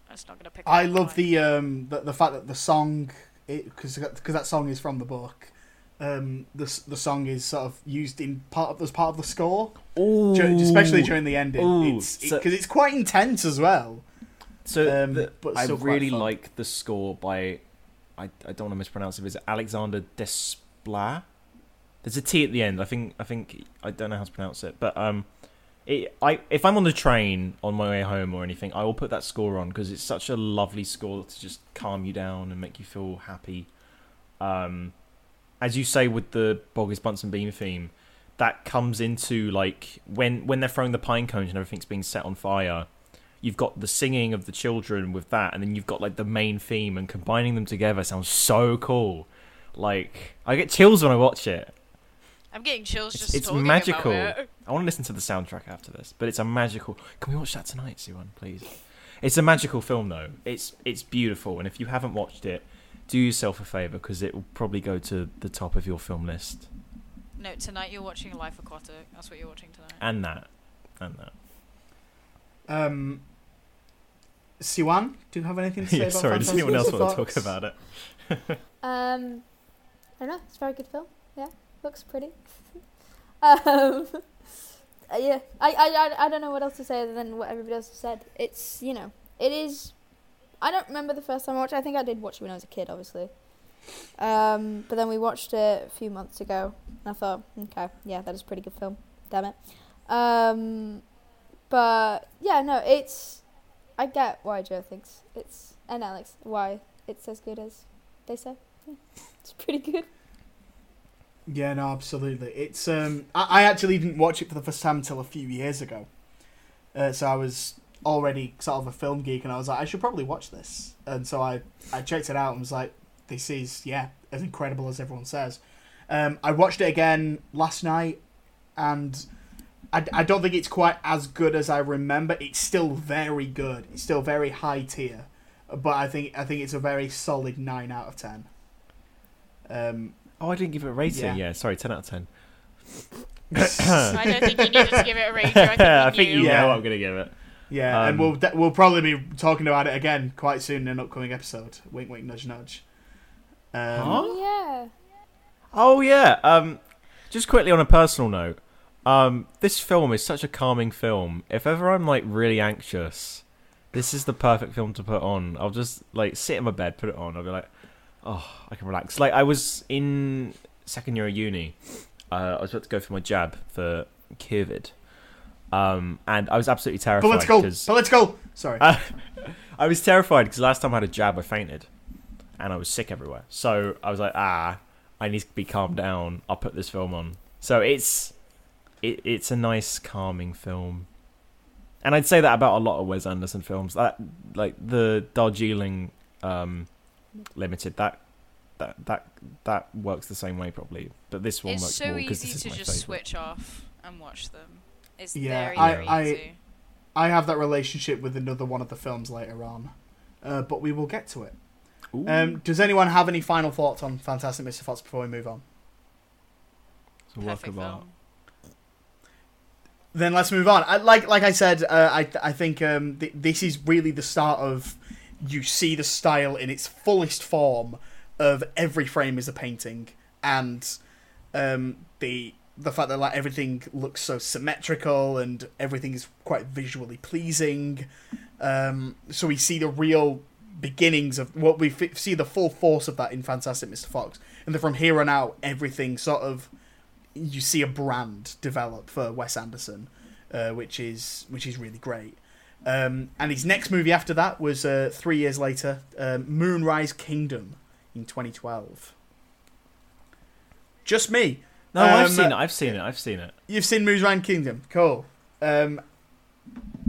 That's not going to pick. I up love on the um the, the fact that the song because because that song is from the book. Um, the the song is sort of used in part of as part of the score, Ooh. especially during the ending. Ooh, It's so- because it's quite intense as well. So um, the- but I really like the score by I, I don't want to mispronounce it. Is Alexander Desplat? There's a T at the end. I think I think I don't know how to pronounce it, but um, it, I if I'm on the train on my way home or anything, I will put that score on because it's such a lovely score to just calm you down and make you feel happy. Um, as you say with the Boggis Bunce and Bean theme, that comes into like when when they're throwing the pine cones and everything's being set on fire. You've got the singing of the children with that, and then you've got like the main theme, and combining them together sounds so cool. Like I get chills when I watch it. I'm getting chills It's- just it's talking magical. about it. I want to listen to the soundtrack after this, but it's a magical. Can we watch that tonight, Siwan, please? It's a magical film, though. It's it's beautiful, and if you haven't watched it, do yourself a favor because it will probably go to the top of your film list, No, tonight you're watching Life Aquatic. That's what you're watching tonight. and that, and that. Um, Siwan, do you have anything to say yeah, about sorry. Does anyone else want to talk about it? Um, I don't know. It's a very good film. Yeah, looks pretty. um, uh, yeah, I, I, I, I don't know what else to say other than what everybody else has said. It's you know, it is. I don't remember the first time I watched. it. I think I did watch it when I was a kid, obviously. Um, but then we watched it a few months ago, and I thought, okay, yeah, that is a pretty good film. Damn it. Um, but yeah, no, it's. I get why Joe thinks it's and Alex why it's as good as they say. It's pretty good. Yeah, no, absolutely. It's um, I, I actually didn't watch it for the first time until a few years ago, uh, so I was already sort of a film geek, and I was like, I should probably watch this, and so I I checked it out and was like, this is yeah as incredible as everyone says. Um, I watched it again last night, and I, I don't think it's quite as good as I remember. It's still very good. It's still very high tier, but I think I think it's a very solid nine out of ten. Um, Oh, I didn't give it a rating. Yeah. Yeah, sorry, ten out of ten. I don't think you needed to give it a rating. I think, I you think you. Yeah. know I'm gonna give it. Yeah, and Um, we'll we'll probably be talking about it again quite soon in an upcoming episode. Wink, wink, nudge, nudge. Um, Huh? Yeah. Oh yeah. Um, just quickly on a personal note, um, this film is such a calming film. If ever I'm like really anxious, this is the perfect film to put on. I'll just like sit in my bed, put it on. I'll be like, oh, I can relax. Like I was in second year of uni. Uh, I was about to go for my jab for COVID. Um, and I was absolutely terrified Political, 'cause- political. Sorry. uh, I was terrified because last time I had a jab, I fainted, and I was sick everywhere. So I was like, ah, I need to be calmed down. I'll put this film on. So it's it, it's a nice, calming film, and I'd say that about a lot of Wes Anderson films. That like the Darjeeling um, Limited. That that that that works the same way probably, but this one It's works so more because easy this is to my just favorite. switch off and watch them. It's Yeah, very, I- very I- easy. I have that relationship with another one of the films later on, uh, but we will get to it. Um, does anyone have any final thoughts on Fantastic Mr. Fox before we move on? it's a work Perfect of art. film. Then let's move on. I, like like I said, uh, I I think um, th- this is really the start of you see the style in its fullest form of every frame is a painting, and um, the the fact that like everything looks so symmetrical and everything is quite visually pleasing. Um, so we see the real beginnings of what we f- see the full force of that in Fantastic Mr. Fox, and then from here on out, everything sort of you see a brand develop for Wes Anderson, uh, which is which is really great. Um, and his next movie after that was uh, three years later, um, Moonrise Kingdom in 2012. Just me. No, I've Um, seen it. I've seen it. I've seen it. You've seen Moonrise Kingdom, cool. Um,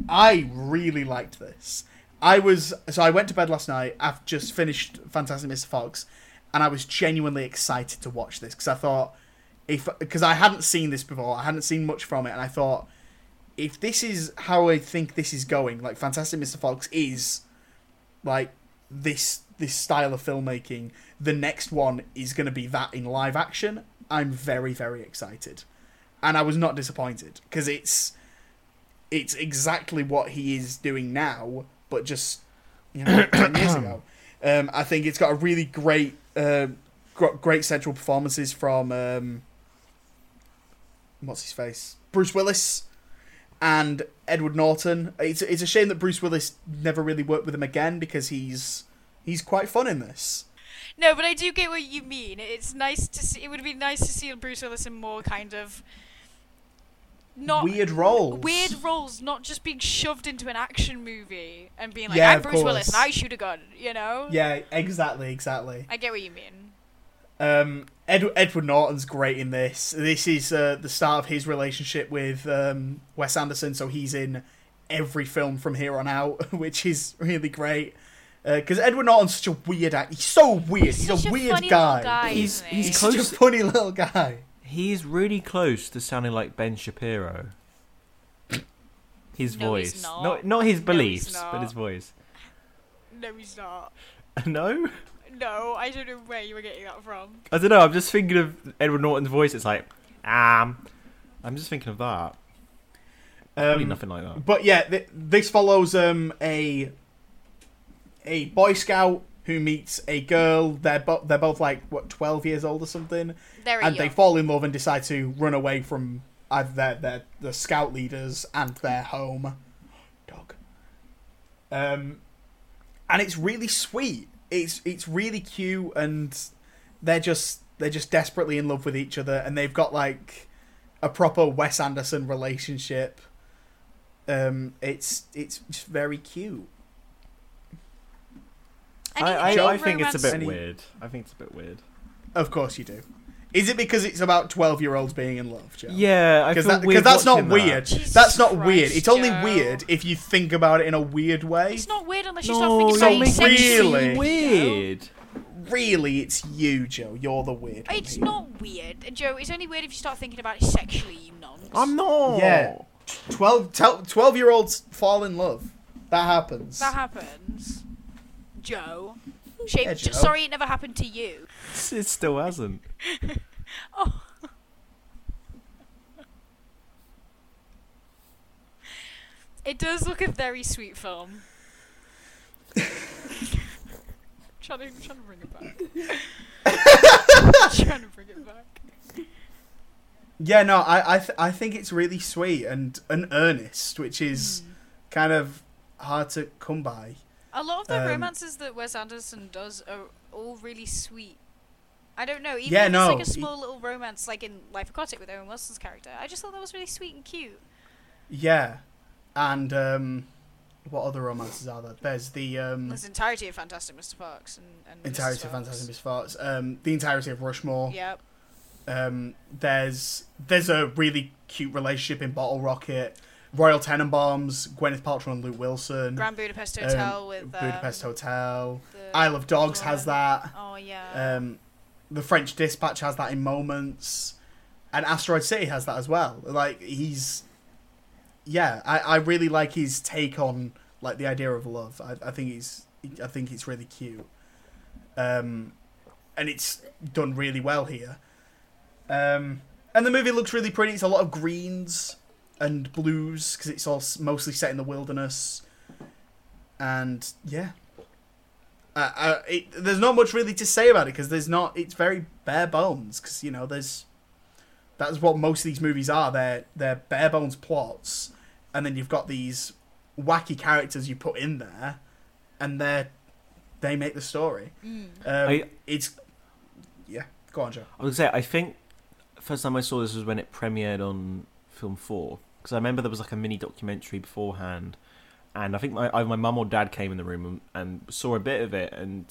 I really liked this. I was so I went to bed last night. I've just finished Fantastic Mr. Fox, and I was genuinely excited to watch this because I thought if because I hadn't seen this before, I hadn't seen much from it, and I thought if this is how I think this is going, like Fantastic Mr. Fox is like this this style of filmmaking, the next one is going to be that in live action. I'm very very excited, and I was not disappointed because it's it's exactly what he is doing now, but just you know ten years ago. Um, I think it's got a really great uh, great central performances from um, what's his face Bruce Willis and Edward Norton. It's it's a shame that Bruce Willis never really worked with him again because he's he's quite fun in this. No, but I do get what you mean. It's nice to see. It would be nice to see Bruce Willis in more kind of not Weird roles. weird roles, not just being shoved into an action movie and being like, Yeah, "I'm Bruce Willis and. I shoot a gun." You know? Yeah, exactly, exactly. I get what you mean. Um, Ed- Edward Norton's great in this. This is uh, the start of his relationship with um, Wes Anderson, so he's in every film from here on out, which is really great. Because Edward Norton's such a weird act. He's so weird. He's, such a weird funny guy. Guy He's- isn't he's He's close- such a funny little guy. He's really close to sounding like Ben Shapiro. His No, he's voice, not. not not his No, beliefs, not. but his voice. No, he's not. no, No, I don't know where you were getting that from. I don't know. I'm just thinking of Edward Norton's voice. It's like, um, I'm just thinking of that. Probably Um, nothing like that. But yeah, th- this follows um, a a boy scout who meets a girl. They're bo- they're both like what twelve years old or something. Very and young. they fall in love and decide to run away from either their, their the scout leaders and their home. Dog. Um, and it's really sweet. It's it's really cute, and they're just they're just desperately in love with each other, and they've got like a proper Wes Anderson relationship. Um, it's it's just very cute. I, I, I think it's a bit Any- weird. I think it's a bit weird. Of course you do. Is it because it's about twelve year olds being in love, Joe? Yeah, because that, weird because that's not watching that. weird. Jesus that's not Christ, weird. It's only Joe. weird if you think about it in a weird way. It's not weird unless you No, start thinking about it make sexually. really- you know? weird. Really, it's you, Joe. You're the weird. It's here. not weird, uh, Joe. It's only weird if you start thinking about it sexually, you nonce. I'm not. Yeah. 12, 12 year olds fall in love. That happens. That happens, Joe. Shame. Yeah, Joe. sorry, it never happened to you. It still hasn't. Oh. It does look a very sweet film. trying, to, trying to bring it back. trying to bring it back. yeah, no, I I, th- I think it's really sweet and, and earnest, which is Hmm. kind of hard to come by. A lot of the Um, romances that Wes Anderson does are all really sweet. I don't know, even Yeah, if no, it's like a small little romance, like in Life Aquatic with Owen Wilson's character. I just thought that was really sweet and cute. Yeah. And um, what other romances are there? There's the um, There's entirety of Fantastic Mr. Fox and, and entirety Mrs. of Fantastic Mr. Fox, um, the entirety of Rushmore. Yep. Um, there's there's a really cute relationship in Bottle Rocket. Royal Tenenbaums, Gwyneth Paltrow and Luke Wilson. Grand Budapest um, Hotel with um, Budapest Hotel. the Isle of Dogs has that. Oh yeah. Um, the French Dispatch has that in moments, and Asteroid City has that as well. Like he's, yeah, I, I really like his take on like the idea of love. I, I think he's I think it's really cute. um, and it's done really well here. Um, and the movie looks really pretty. It's a lot of greens and blues because it's all mostly set in the wilderness. And yeah, uh, uh, it, there's not much really to say about it because there's not. It's very bare bones because you know there's. That's what most of these movies are. They're they're bare bones plots, and then you've got these wacky characters you put in there, and they are they make the story. Mm. Um, I- it's yeah. Go on, Joe. I was gonna say, I think first time I saw this was when it premiered on Film Four because I remember there was like a mini documentary beforehand, and I think my either my mum or dad came in the room and, and saw a bit of it, and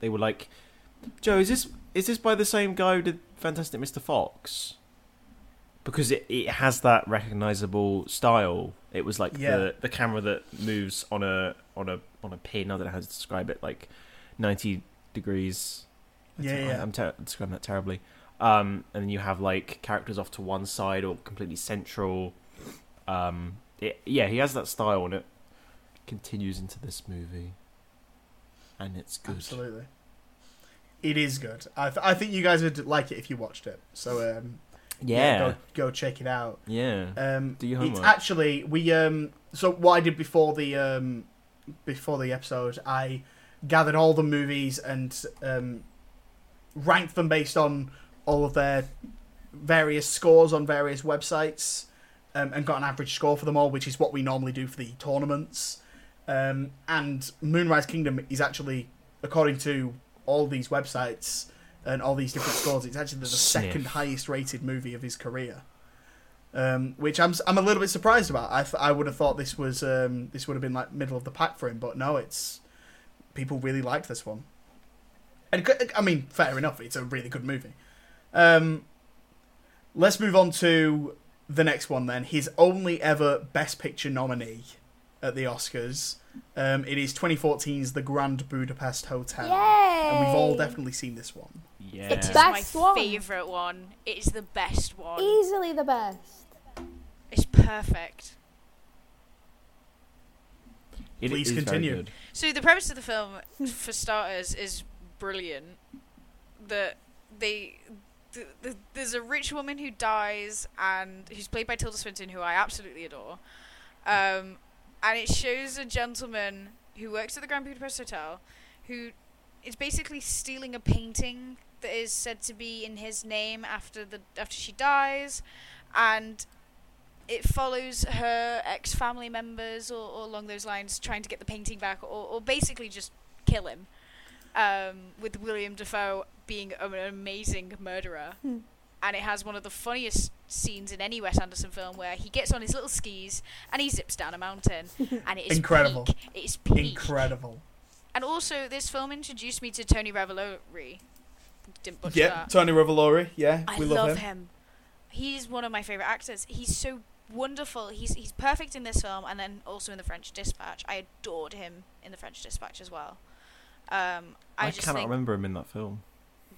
they were like, "Joe, is this is this by the same guy who did Fantastic Mr. Fox?" Because it, it has that recognizable style. It was like Yeah. the the camera that moves on a on a on a pin. I don't know how to describe it. Like ninety degrees. Yeah, yeah. I'm ter- describing that terribly. Um, and then you have like characters off to one side or completely central. Um, it, yeah, he has that style, and it continues into this movie, and it's good. Absolutely. It is good. I, th- I think you guys would like it if you watched it. So um, Yeah, go, go check it out. yeah. Um, Do your it's actually we um. So what I did before the um, before the episode, I gathered all the movies and um, ranked them based on all of their various scores on various websites, um, and got an average score for them all, which is what we normally do for the tournaments. Um, and Moonrise Kingdom is actually, according to all these websites and all these different scores, it's actually the Sniff. second highest rated movie of his career. Um, which I'm I'm a little bit surprised about. I th- I would have thought this was um, this would have been like middle of the pack for him, but no, it's people really liked this one. And I mean, fair enough. It's a really good movie. Um, let's move on to the next one then. His only ever Best Picture nominee at the Oscars. Um, it is 2014's The Grand Budapest Hotel, Yay! and we've all definitely seen this one. Yeah, It's It is Best my one. favorite one. It is the best one. Easily the best. It's perfect. It Please continue. So the premise of the film, for starters, is brilliant. That they, th- th- there's a rich woman who dies, and who's played by Tilda Swinton, who I absolutely adore. Um, and it shows a gentleman who works at the Grand Budapest Hotel, who is basically stealing a painting that is said to be in his name after the after she dies, and it follows her ex family members or, or along those lines trying to get the painting back or, or basically just kill him. Um, with William Dafoe being an amazing murderer. Hmm. And it has one of the funniest scenes in any Wes Anderson film where he gets on his little skis and he zips down a mountain. and it is Incredible. peak. It is peak. Incredible. And also, this film introduced me to Tony Revolori. Didn't butcher Yeah, that. Tony Revolori. Yeah, I we love, love, him. He's one of my favorite actors. He's so wonderful. He's he's perfect in this film, and then also in the French Dispatch. I adored him in the French Dispatch as well. Um, I, I, just cannot think, remember him in that film.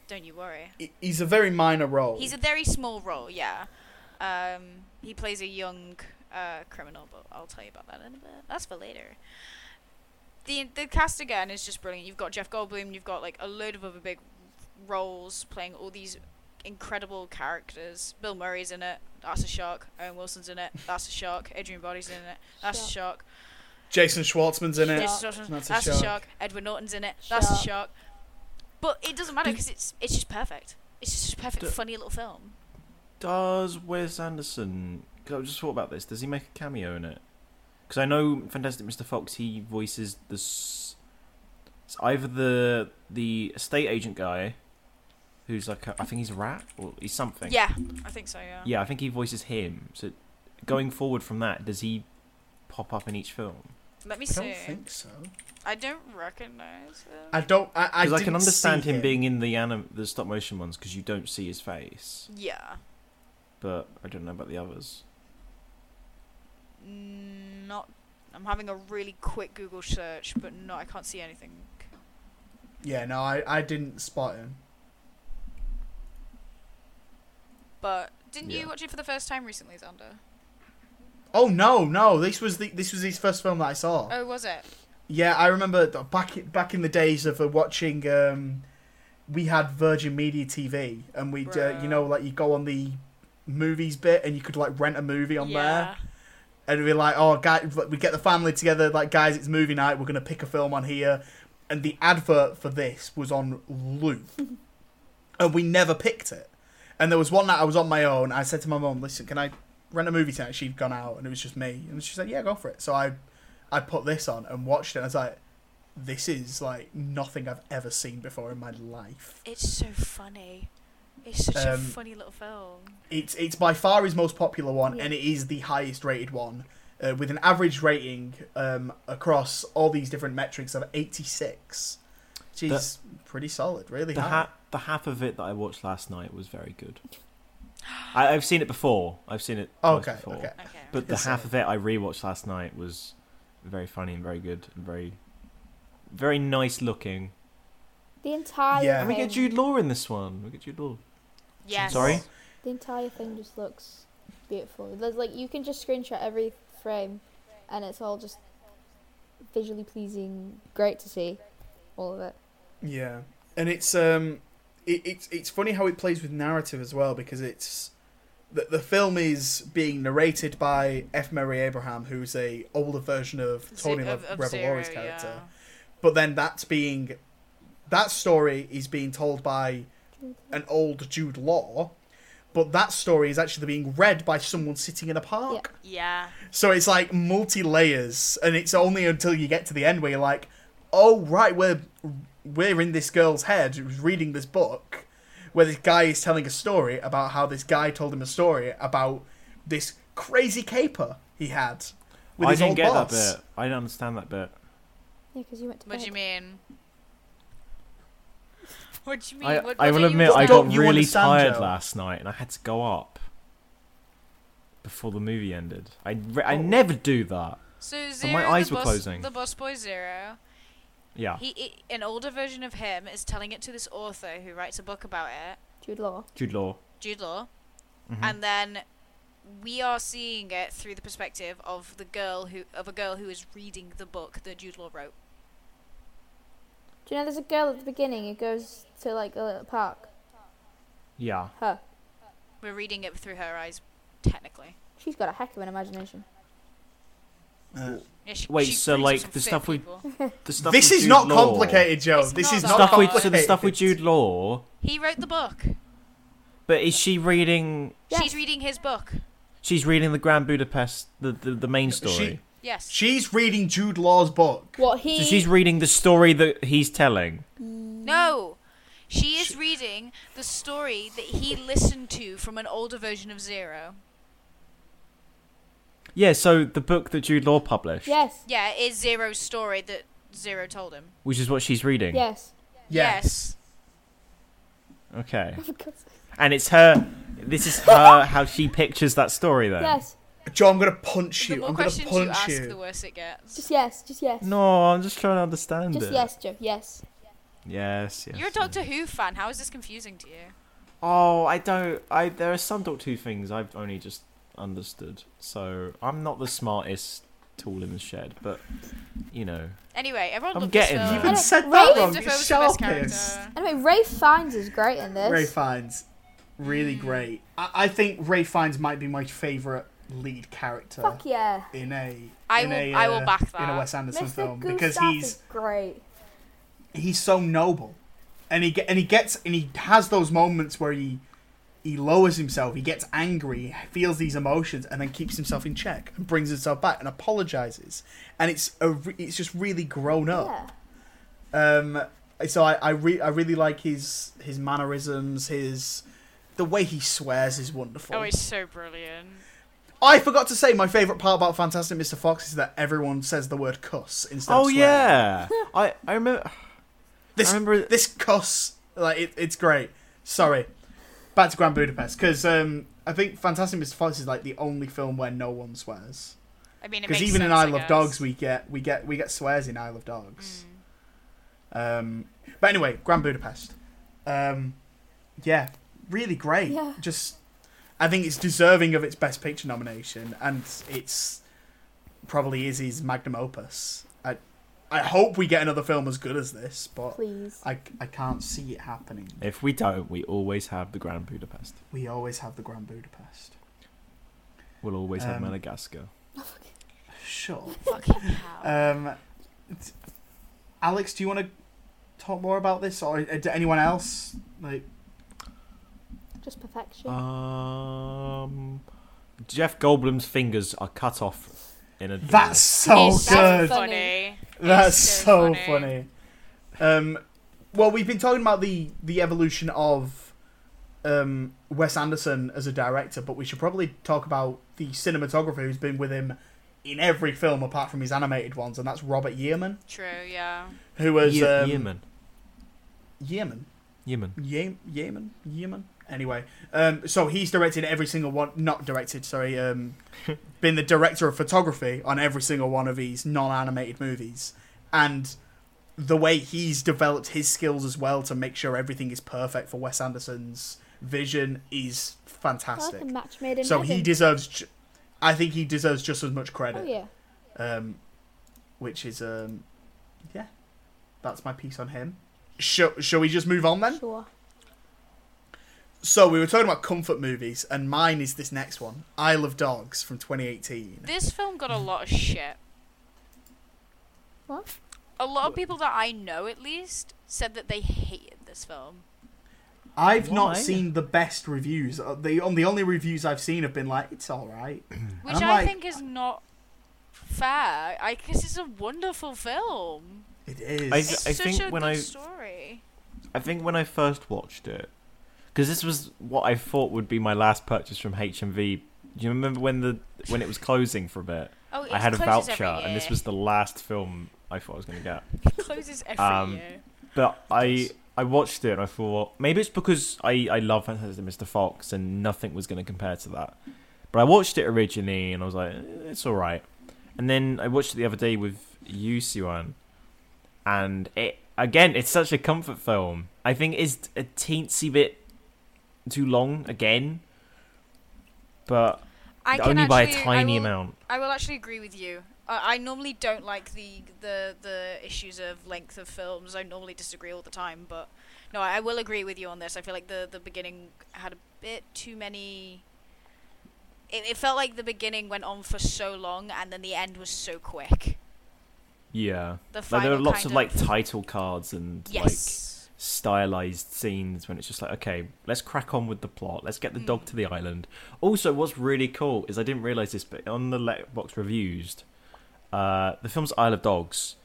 Don't you worry. He's a very minor role. He's a very small role, yeah. Um, he plays a young uh, criminal, but I'll tell you about that in a bit. That's for later. The the cast again is just brilliant. You've got Jeff Goldblum. You've got like a load of other big roles playing all these incredible characters. Bill Murray's in it. That's a shock. Owen Wilson's in it. That's a shock. Adrien Brody's in it. That's a shock. Jason Schwartzman's in it. Jason Schwartzman, That's That's, a a, shock. shock. Edward Norton's in it. That's a Shock. But it doesn't matter because it's it's just perfect. It's just a perfect, D- funny little film. Does Wes Anderson? Because I just thought about this. Does he make a cameo in it? Because I know Fantastic Mr. Fox. He voices the. s- It's either the the estate agent guy, who's like a, I think he's a rat or he's something. Yeah, I think so. Yeah. Yeah, I think he voices him. So, going forward from that, does he pop up in each film? Let me I see. don't think so. I don't recognize him. I don't. I, I, Because I, can understand see him being in the anim- the stop motion ones because you don't see his face, yeah. but I don't know about the others. Mm, Not. I'm having a really quick Google search, but no, I can't see anything. Yeah, no, I, I didn't spot him. But didn't Yeah. you watch it for the first time recently, Xander? Oh no, no, this was the this was his first film that I saw. Oh, was it? Yeah, I remember back back in the days of uh, watching. Um, we had Virgin Media TV, and we'd uh, you know like you go on the movies bit, and you could like rent a movie on there, and we're like, oh, guys, we get the family together, like guys, it's movie night, we're gonna pick a film on here, and the advert for this was on loop, and we never picked it. And there was one night I was on my own. I said to my mum, "Listen, can I rent a movie tonight?" She'd gone out, and it was just me, and she said, "Yeah, go for it." So I, I put this on and watched it. And I was like, "This is like nothing I've ever seen before in my life." It's so funny. It's such a Um, funny little film. It's it's by far his most popular one, Yeah. and it is the highest rated one, uh, with an average rating um, across all these different metrics of eighty six, which is pretty solid, really The high. ha- the half of it that I watched last night was very good. I, I've seen it before. I've seen it twice okay, before. okay. Okay. But the half of it I rewatched last night was very funny and very good and very, very nice looking. The entire Yeah. And we get Jude Law in this one. We get Jude Law. Yes. Sorry? the entire thing just looks beautiful. There's like you can just screenshot every frame, and it's all just visually pleasing, great to see, all of it. Yeah, and it's um, it, it's it's funny how it plays with narrative as well because it's the the film is being narrated by F. Murray Abraham, who's a older version of Tony Ze- of- of Revolori's Zero, character, yeah. but then that's being that story is being told by an old Jude Law. But that story is actually being read by someone sitting in a park. Yeah. So it's like multi layers, and it's only until you get to the end where you're like, "Oh right, we're we're in this girl's head who's reading this book, where this guy is telling a story about how this guy told him a story about this crazy caper he had with I his didn't old get boss." that bit. I didn't understand that bit. Yeah, because you went to What do you mean? What do you mean? I, What- I what will don't you admit, I got Don't you really understand, tired Joe? last night, and I had to go up before the movie ended. I, re- I never do that. So Zero, my eyes the were boss, closing. The Boss Boy Zero. Yeah, He, i an older version of him is telling it to this author who writes a book about it, Jude Law. Jude Law. Jude Law, Mhm. and then we are seeing it through the perspective of the girl who of a girl who is reading the book that Jude Law wrote. Do you know there's a girl at the beginning who goes to like a little park? yeah. Her. We're reading it through her eyes, technically. She's got a heck of an imagination. Uh, Yeah, she, Wait, she so, like, the stuff we- people. The stuff this with is Jude not Law- complicated, Joe. It's This not is that not Stuff with complicated. so the stuff with Jude Law. He wrote the book. But is she reading? Yes. She's reading his book. She's reading the Grand Budapest, the the, the main story. She- Yes. She's reading Jude Law's book. What he? so she's reading the story that he's telling. Mm. No. She is reading the story that he listened to from an older version of Zero. Yeah. So the book that Jude Law published, Yes. Yeah, it is Zero's story that Zero told him. which is what she's reading. Yes. Yes. Okay. For God's sake. And it's her. This is her. how she pictures that story though. Yes. John, I'm gonna punch The you. more I'm gonna questions you ask, you. the worse it gets. Just yes. Just yes. No, I'm just trying to understand Just it. yes, Joe. Yes. Yes. Yes. You're a yes. Doctor Who fan. How is this confusing to you? Oh, I don't. I there are some Doctor Who things I've only just understood. So I'm not the smartest tool in the shed, but you know. Anyway, everyone I'm loved getting this there. You film. even said Ray- that Willem wrong. Dafoe It's the best sharpest. character. Anyway, Ralph Fiennes is great in this. Ralph Fiennes, really Mm. great. I, I think Ralph Fiennes might be my favorite lead character Fuck yeah. in a I in will- a, I will uh, back in a. Wes Anderson Mr. film Gustav because he's is great. he's so noble, and he get, and he gets and he has those moments where he he lowers himself, he gets angry, feels these emotions, and then keeps himself in check and brings himself back and apologizes, and it's a re- it's just really grown up. Yeah. Um, so I I, re- I really like his his mannerisms, his the way he swears is wonderful. Oh, he's so brilliant. I forgot to say my favorite part about Fantastic Mr. Fox is that everyone says the word cuss instead. Oh of swearing. yeah. I I remember. this I remember. this cuss like it, it's great. Sorry, back to Grand Budapest because um, I think Fantastic Mr. Fox is like the only film where no one swears. I mean, Because even in sense, I Isle of. Dogs we get we get we get swears in Isle of Dogs. Mm. Um, but anyway, Grand Budapest. Um, yeah, really great. Yeah. Just, I think it's deserving of its Best Picture nomination, and it's probably is his magnum opus. I, I hope we get another film as good as this, but Please. I, I can't see it happening. If we don't, we always have the Grand Budapest. We always have the Grand Budapest. We'll always have Um, Madagascar. Sure. Fucking hell. Um, t- Alex, do you want to talk more about this, or uh, do anyone else? Like, Just perfection. Um, Jeff Goldblum's fingers are cut off in a. that's so It's good. so funny. That's so so funny. Um, well, we've been talking about the the evolution of um, Wes Anderson as a director, but we should probably talk about the cinematographer who's been with him in every film apart from his animated ones, and that's Robert Yeoman, True, yeah. who was Ye- um, Yemen. Yeoman. Yemen. Ye- Yemen, Yemen. Anyway, um, so he's directed every single one. Not directed, sorry. Um, been the director of photography on every single one of these non-animated movies, and the way he's developed his skills as well to make sure everything is perfect for Wes Anderson's vision is fantastic. a match made in So heaven. he deserves. Ju- I think he deserves just as much credit. Oh credit. yeah. Um, which is um, yeah, that's my piece on him. Shall, shall we just move on then? Sure. So we were talking about comfort movies, and mine is this next one, Isle of Dogs from 2018. This film got a lot of shit. What? A lot of people that I know, at least, said that they hated this film. I've Why? not seen the best reviews. Uh, The on the only reviews I've seen have been like, it's all right. Which I'm I like- think is not fair. I guess it's a wonderful film. It is. I- It's I such think a when good I- story. I think when I first watched it, because this was what I thought would be my last purchase from HMV. Do you remember when the when it was closing for a bit? Oh, it I had a voucher, and this was the last film I thought I was going to get. It closes every Um, year. But I I watched it and I thought maybe it's because I I love Fantastic Mr. Fox and nothing was going to compare to that. But I watched it originally and I was like, eh, it's all right. And then I watched it the other day with you, Siwan, and it again, it's such a comfort film. I think it's a teensy bit too long again, but I only by a actually- I tiny will- amount. I will actually agree with you. I I normally don't like the, the the issues of length of films. I normally disagree all the time, but no, I will agree with you on this. I feel like the the beginning had a bit too many. It, it felt like the beginning went on for so long, and then the end was so quick. Yeah, The like there are lots kind of like title cards and like yes, stylized scenes when it's just like, okay, let's crack on with the plot. Let's get the dog Mm. to the island. Also, what's really cool is I didn't realize this, but on the Letterboxd reviews, uh, the film's Isle of Dogs.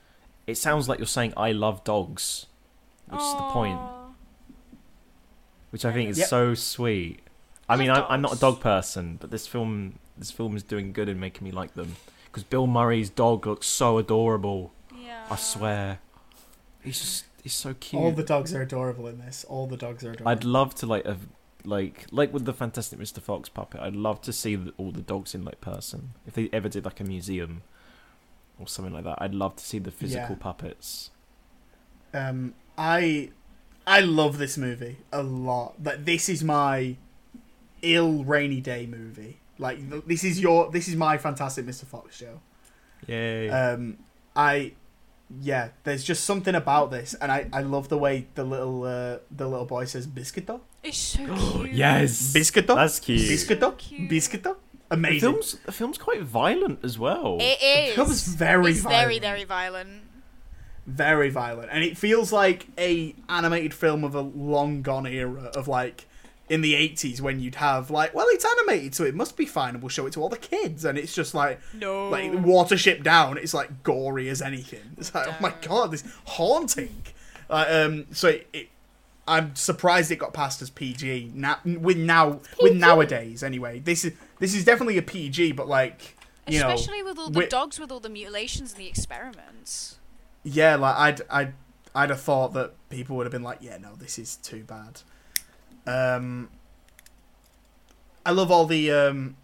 It sounds like you're saying "I love dogs," which is the point, which I think is Yep. so sweet. I I mean, I, I'm not a dog person, but this film, this film is doing good in making me like them because Bill Murray's dog looks so adorable. Yeah. I swear, he's just he's so cute. All the dogs are adorable in this. All the dogs are adorable. I'd love to like have like like with the Fantastic Mr. Fox puppet. I'd love to see the, all the dogs in like person. If they ever did like a museum or something like that, I'd love to see the physical Yeah. puppets. Um, I I love this movie a lot. Like this is my ill rainy day movie. Like this is your this is my Fantastic Mr. Fox show. Yay! Um, I yeah, there's just something about this, and I, I love the way the little uh, the little boy says biscuito, It's so cute. yes, biscuito, that's cute. biscuito, cute. biscuito. the Amazing. film's the film's quite violent as well. It is. film is very it's very very violent. very violent and it feels like a animated film of a long gone era of like in the 80s when you'd have like well it's animated so it must be fine and we'll show it to all the kids and it's just like No. like watership down it's like gory as anything it's like oh my god this haunting uh, um so it, it i'm surprised it got passed as pg now with now with nowadays anyway this is this is definitely a pg but like you know Especially with all the wi- dogs with all the mutilations and the experiments. Yeah, like I'd I'd I'd have thought that people would have been like, yeah, no, this is too bad. Um, I love all the um,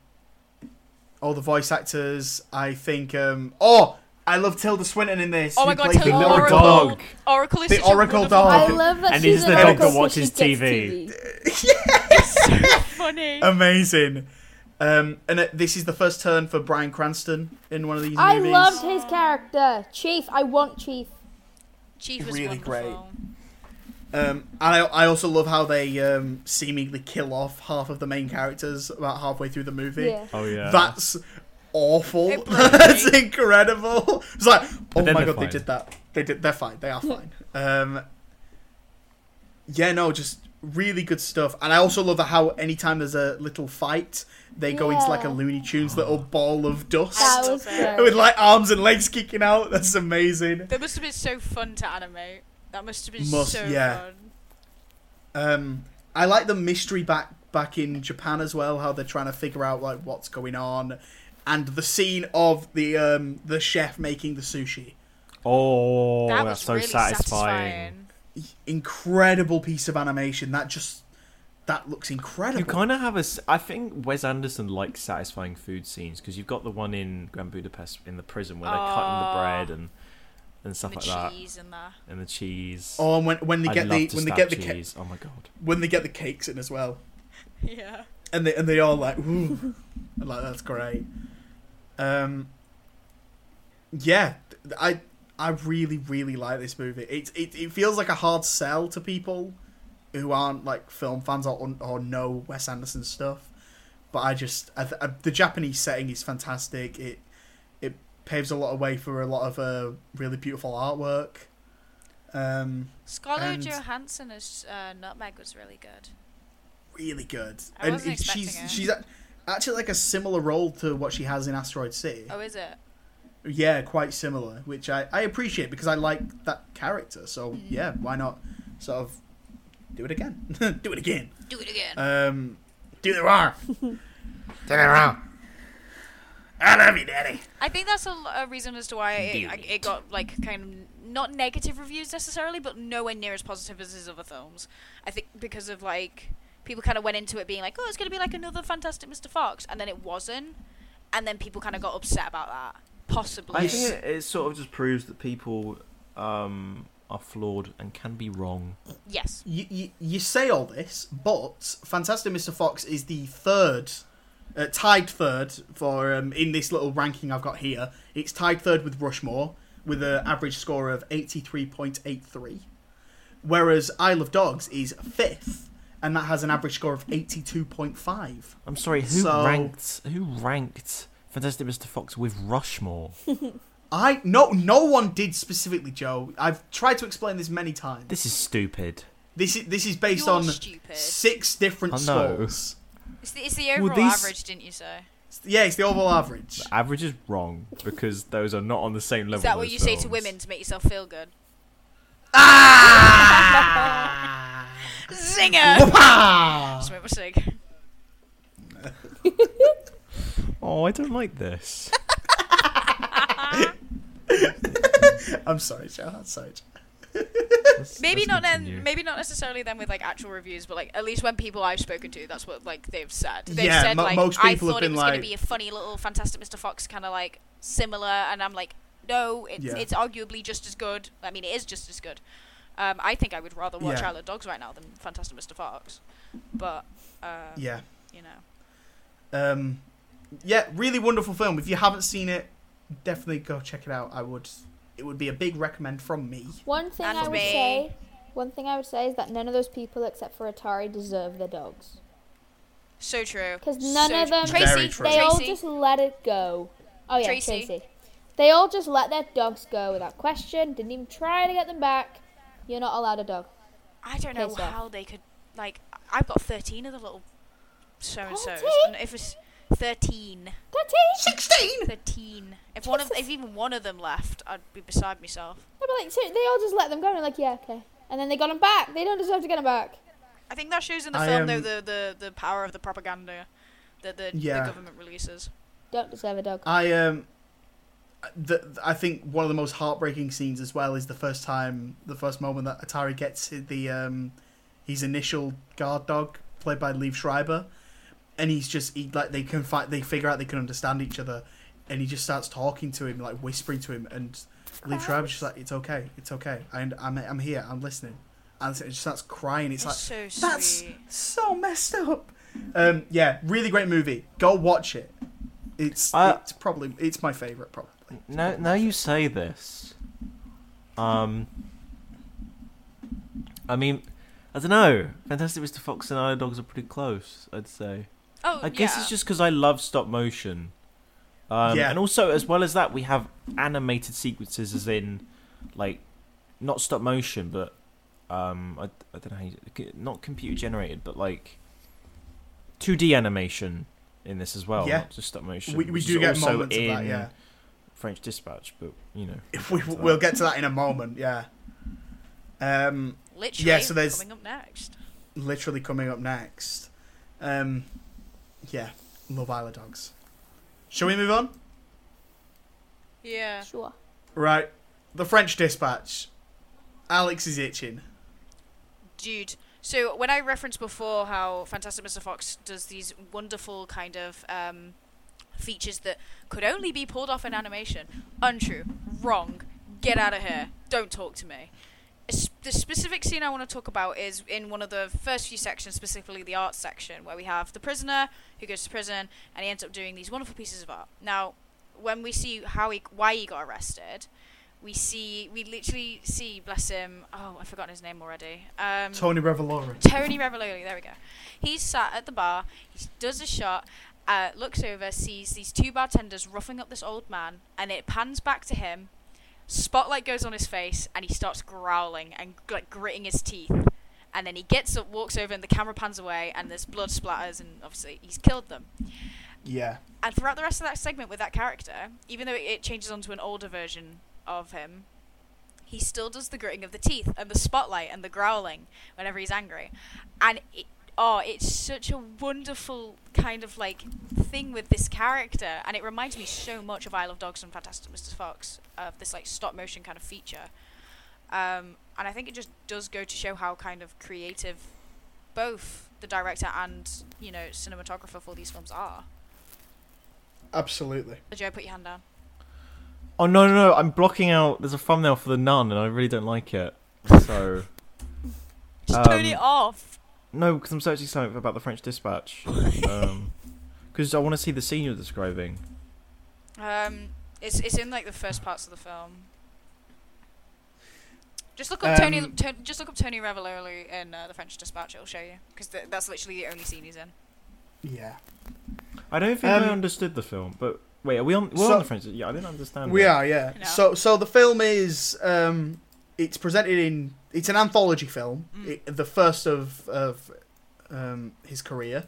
all the voice actors. I think um, oh, I love Tilda Swinton in this. Oh my god, Tilda the little Oracle. dog. Oracle is The such Oracle wonderful dog. I love that And she's he's an the dog that watches she gets TV. yes, so funny. Amazing. Um, and uh, this is the first turn for Bryan Cranston in one of these I movies. loved his character, Chief. I want Chief. Chief was Really wonderful. great. Um, and I, I also love how they um, seemingly kill off half of the main characters about halfway through the movie. Yeah. Oh yeah. That's awful. It That's incredible. It's like, oh my they're god, they did that. They did. They're fine. They are fine. Um, yeah, no, just really good stuff. And I also love how anytime there's a little fight, they go into like a Looney Tunes little ball of dust That was love it. great. with like arms and legs kicking out. That's amazing. That must have been so fun to animate. That must have been Must- so yeah. fun. Um, I like the mystery back back in Japan as well. How they're trying to figure out like what's going on, and the scene of the um the chef making the sushi. oh, that that's was so really satisfying. Incredible piece of animation. That just that looks incredible. You kind of have a. I think Wes Anderson likes satisfying food scenes because you've got the one in Grand Budapest in the prison where they're cutting the bread and and And stuff the like that, and that. and the cheese. Oh, and when when they I'd get the when they get the ca- oh my god. when they get the cakes in as well, Yeah. and they and they all like, ooh, I'm like that's great. Um, yeah, I I really really like this movie. It it it feels like a hard sell to people who aren't like film fans or or know Wes Anderson stuff, but I just I, th- I, the Japanese setting is fantastic. It it paves a lot of way for a lot of uh, really beautiful artwork. Um, Scarlett And- Johansson as uh, Nutmeg was really good. really good. I and wasn't it- she's it. she's actually like a similar role to what she has in Asteroid City. Oh, is it? Yeah, quite similar, which I, I appreciate because I like that character. So Mm. yeah, why not sort of do it again? do it again. Do it again. Um, do the wrong. Turn it wrong. I love you, Daddy. I think that's a, a reason as to why it, I- it. it got like kind of not negative reviews necessarily, but nowhere near as positive as his other films. I think because of like people kind of went into it being like, oh, it's going to be like another Fantastic Mr. Fox, and then it wasn't, and then people kind of got upset about that. Possibly. I think it, it sort of just proves that people um, are flawed and can be wrong. yes. You, you, you say all this, but Fantastic Mr. Fox is the third, uh, tied third for um, in this little ranking I've got here. It's tied third with Rushmore with an average score of eighty three point eight three, whereas Isle of Dogs is fifth, and that has an average score of eighty two point five. I'm sorry, who So- ranked who ranked Fantastic Mr. Fox with Rushmore? I no no one did specifically, Joe. I've tried to explain this many times. This is stupid. This is this is based You're on stupid. six different I know. scores. It's the, it's the Well, overall these- average, didn't you say? Yeah, it's the overall average. The average is wrong because those are not on the same level. Is that what as you say to women to make yourself feel good? Ah! Zinger! Whoopah! Just make my sig. Oh, I don't like this. I'm sorry, Joe. I'm sorry. Joe. Let's- Maybe let's not continue. then. Maybe not necessarily then with like actual reviews, but like at least when people I've spoken to, that's what like they've said. They've Yeah, said mo- like most I people have thought been it was going to be a funny little Fantastic Mr. Fox kind of like similar, and I'm like, no, it's Yeah. it's arguably just as good. I mean, it is just as good. Um, I think I would rather watch Yeah. Isle of Dogs right now than Fantastic Mr. Fox, but uh, Yeah. you know, Um, yeah, really wonderful film. If you haven't seen it, definitely go check it out. I would. It would be a big recommend from me. One thing And I would me. say, one thing I would say is that none of those people except for Atari deserve their dogs. so true. Because none So of them, true. Very Tracy, true. they all just let it go. Oh yeah, Tracy. Tracy. They all just let their dogs go without question. Didn't even try to get them back. You're not allowed a dog. I don't know Piss off. how they could like. I've got thirteen of the little so and so's, and if it's thirteen. Thirteen. 16! 13. If one of if even one of them left, I'd be beside myself. I'd be like, so they all just let them go. And they're like, yeah, okay. And then they got them back. They don't deserve to get them back. I think that shows in the I, film though the, the, the power of the propaganda that the, Yeah. the government releases. Don't deserve a dog. I um, the, I think one of the most heartbreaking scenes as well is the first time, the first moment that Atari gets the um, his initial guard dog played by Liev Schreiber, and he's just he, like they can fight, they figure out they can understand each other, and he just starts talking to him, like whispering to him, and Liev Schreiber's just like, "It's okay, it's okay, and I'm I'm here, I'm listening," and it just starts crying. It's It's like so that's so messed up. Um, yeah, really great movie. Go watch it. It's Uh, it's probably it's my favorite probably. Now, now you say this. Um, I mean, I don't know. Fantastic Mr. Fox and Isle of Dogs are pretty close. I'd say. Oh, I guess yeah. it's just because I love stop motion. Um, Yeah. And also, as well as that, we have animated sequences, as in, like, not stop motion, but um, I, I don't know, how you, not computer generated, but like 2D animation in this as well. Yeah. not just stop motion. We, we which do is get also moments of that, in yeah. French Dispatch, but you know. If we we'll get to that in a moment, yeah. Um, Literally yeah, so there's- coming up next. literally coming up next. Um, yeah, Love Isle of Dogs. Shall we move on? Yeah. Sure. Right, the French Dispatch. Alex is itching. Dude. So when I referenced before how Fantastic Mr. Fox does these wonderful kind of um, features that could only be pulled off in animation, untrue, wrong, get out of here, don't talk to me. The specific scene I want to talk about is in one of the first few sections, specifically the art section, where we have the prisoner who goes to prison and he ends up doing these wonderful pieces of art. Now, when we see how he, why he got arrested, we see, we literally see, bless him. Oh, I've forgotten his name already. Um, Tony Revolori. Tony Revolori, there we go. He's sat at the bar, he does a shot, uh, looks over, sees these two bartenders roughing up this old man, and it pans back to him. Spotlight goes on his face, and he starts growling and like gritting his teeth. And then he gets up, walks over, and the camera pans away, and there's blood splatters, and obviously he's killed them. Yeah. And throughout the rest of that segment with that character, even though it changes onto an older version of him, he still does the gritting of the teeth and the spotlight and the growling whenever he's angry. And it, oh, it's such a wonderful kind of like thing with this character, and it reminds me so much of Isle of Dogs and Fantastic Mr. Fox, of this like stop motion kind of feature. Um, and I think it just does go to show how kind of creative both the director and you know cinematographer for these films are. Absolutely. Joe, put your hand down. Oh no, no, no! I'm blocking out. There's a thumbnail for the Nun, and I really don't like it. So Just turn Um, it off. No, because I'm searching something about the French Dispatch. Because I want to see the scene you're describing. Um, it's it's in like the first parts of the film. Just look up Tony. Um, To, just look up Tony Revolori in uh, the French Dispatch. It'll show you because th- that's literally the only scene he's in. Yeah. I don't think Um, I understood the film, but wait, are we on? We're So- on the French. Yeah, I didn't understand. We it. are, yeah. No. So, so the film is, um, it's presented in, it's an anthology film, Mm. it, the first of of um, his career,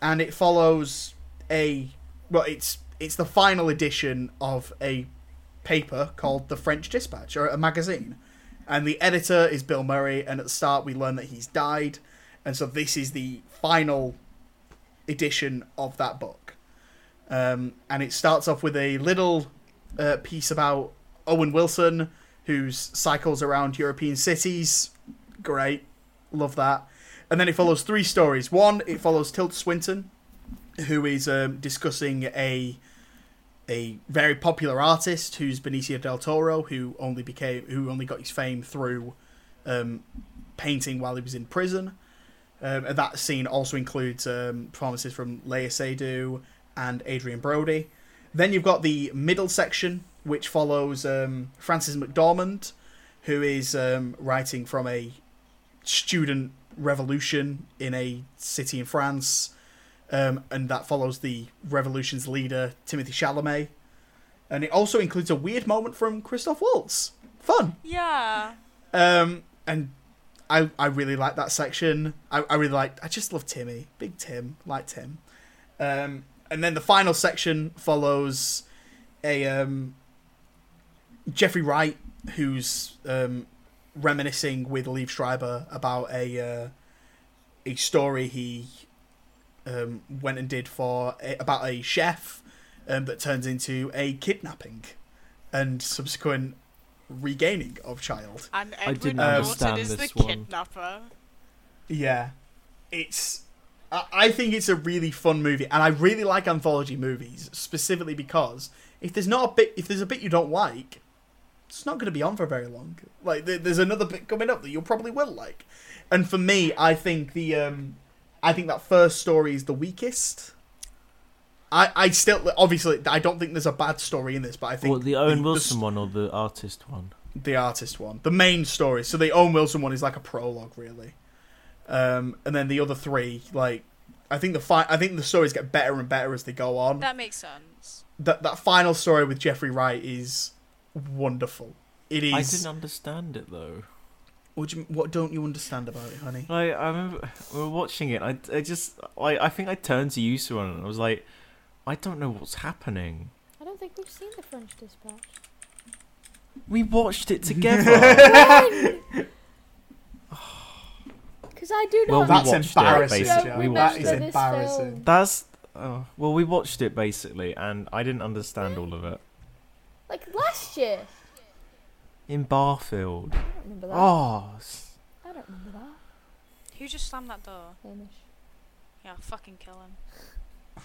and it follows a, well, it's it's the final edition of a paper called the French Dispatch, or a magazine, and the editor is Bill Murray, and at the start we learn that he's died, and so this is the final edition of that book. Um, and it starts off with a little uh, piece about Owen Wilson, who's cycles around European cities. Great, love that. And then it follows three stories. One, it follows Tilda Swinton, who is um, discussing a a very popular artist who's Benicio del Toro, who only became who only got his fame through um, painting while he was in prison. Um, and that scene also includes um, performances from Léa Seydoux and Adrien Brody. Then you've got the middle section, which follows um, Frances McDormand, who is um, writing from a student revolution in a city in France, um, and that follows the revolution's leader, Timothée Chalamet. And it also includes a weird moment from Christoph Waltz. Fun. Yeah. Um, and I I really like that section. I, I really like. I just love Timmy, big Tim, like Tim. Um, and then the final section follows a um, Jeffrey Wright who's um, reminiscing with Liev Schreiber about a uh, a story he um, went and did for a, about a chef um, that turns into a kidnapping and subsequent regaining of child. And I Edward didn't Norton understand is the one. kidnapper. Yeah, it's. I I think it's a really fun movie, and I really like anthology movies specifically because if there's not a bit, if there's a bit you don't like, it's not going to be on for very long. Like there's another bit coming up that you probably will like, and for me, I think the um, I think that first story is the weakest. I, I still obviously I don't think there's a bad story in this, but I think Well, the Owen the- Wilson one or the artist one? the artist one, the main story. So the Owen Wilson one is like a prologue, really. Um, and then the other three, like, I think the fi- I think the stories get better and better as they go on. That makes sense. that that final story with Jeffrey Wright is wonderful. It is. I didn't understand it though. What, do you, what don't you understand about it, honey? Like I remember we were watching it. I, I just I, I think I turned to you, Sue, and I was like, I don't know what's happening. I don't think we've seen the French Dispatch. We watched it together. Because I do Well, not. we That's watched it, embarrassing. basically. Joe. We that watched is embarrassing. That's oh, well, we watched it basically, and I didn't understand all of it. Like last year. In Barfield. I don't remember that. Oh, s- I don't remember that. Who just slammed that door? Hamish. Yeah, fucking kill him.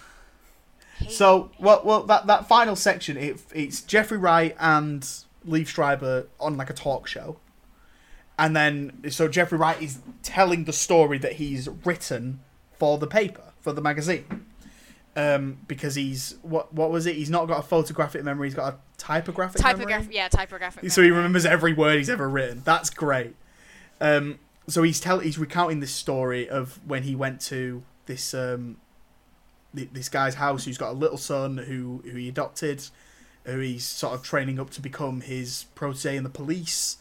Hate So, well, well, that that final section, it, it's Jeffrey Wright and Liev Schreiber on like a talk show, and then so Jeffrey Wright is telling the story that he's written for the paper for the magazine, um, because he's what what was it? He's not got a photographic memory. He's got a typographic memory. typographic. Yeah, typographic. So he remembers every word he's ever written. That's great. Um, so he's tell he's recounting this story of when he went to this um, th- this guy's house who's got a little son who who he adopted, who he's sort of training up to become his protege in the police.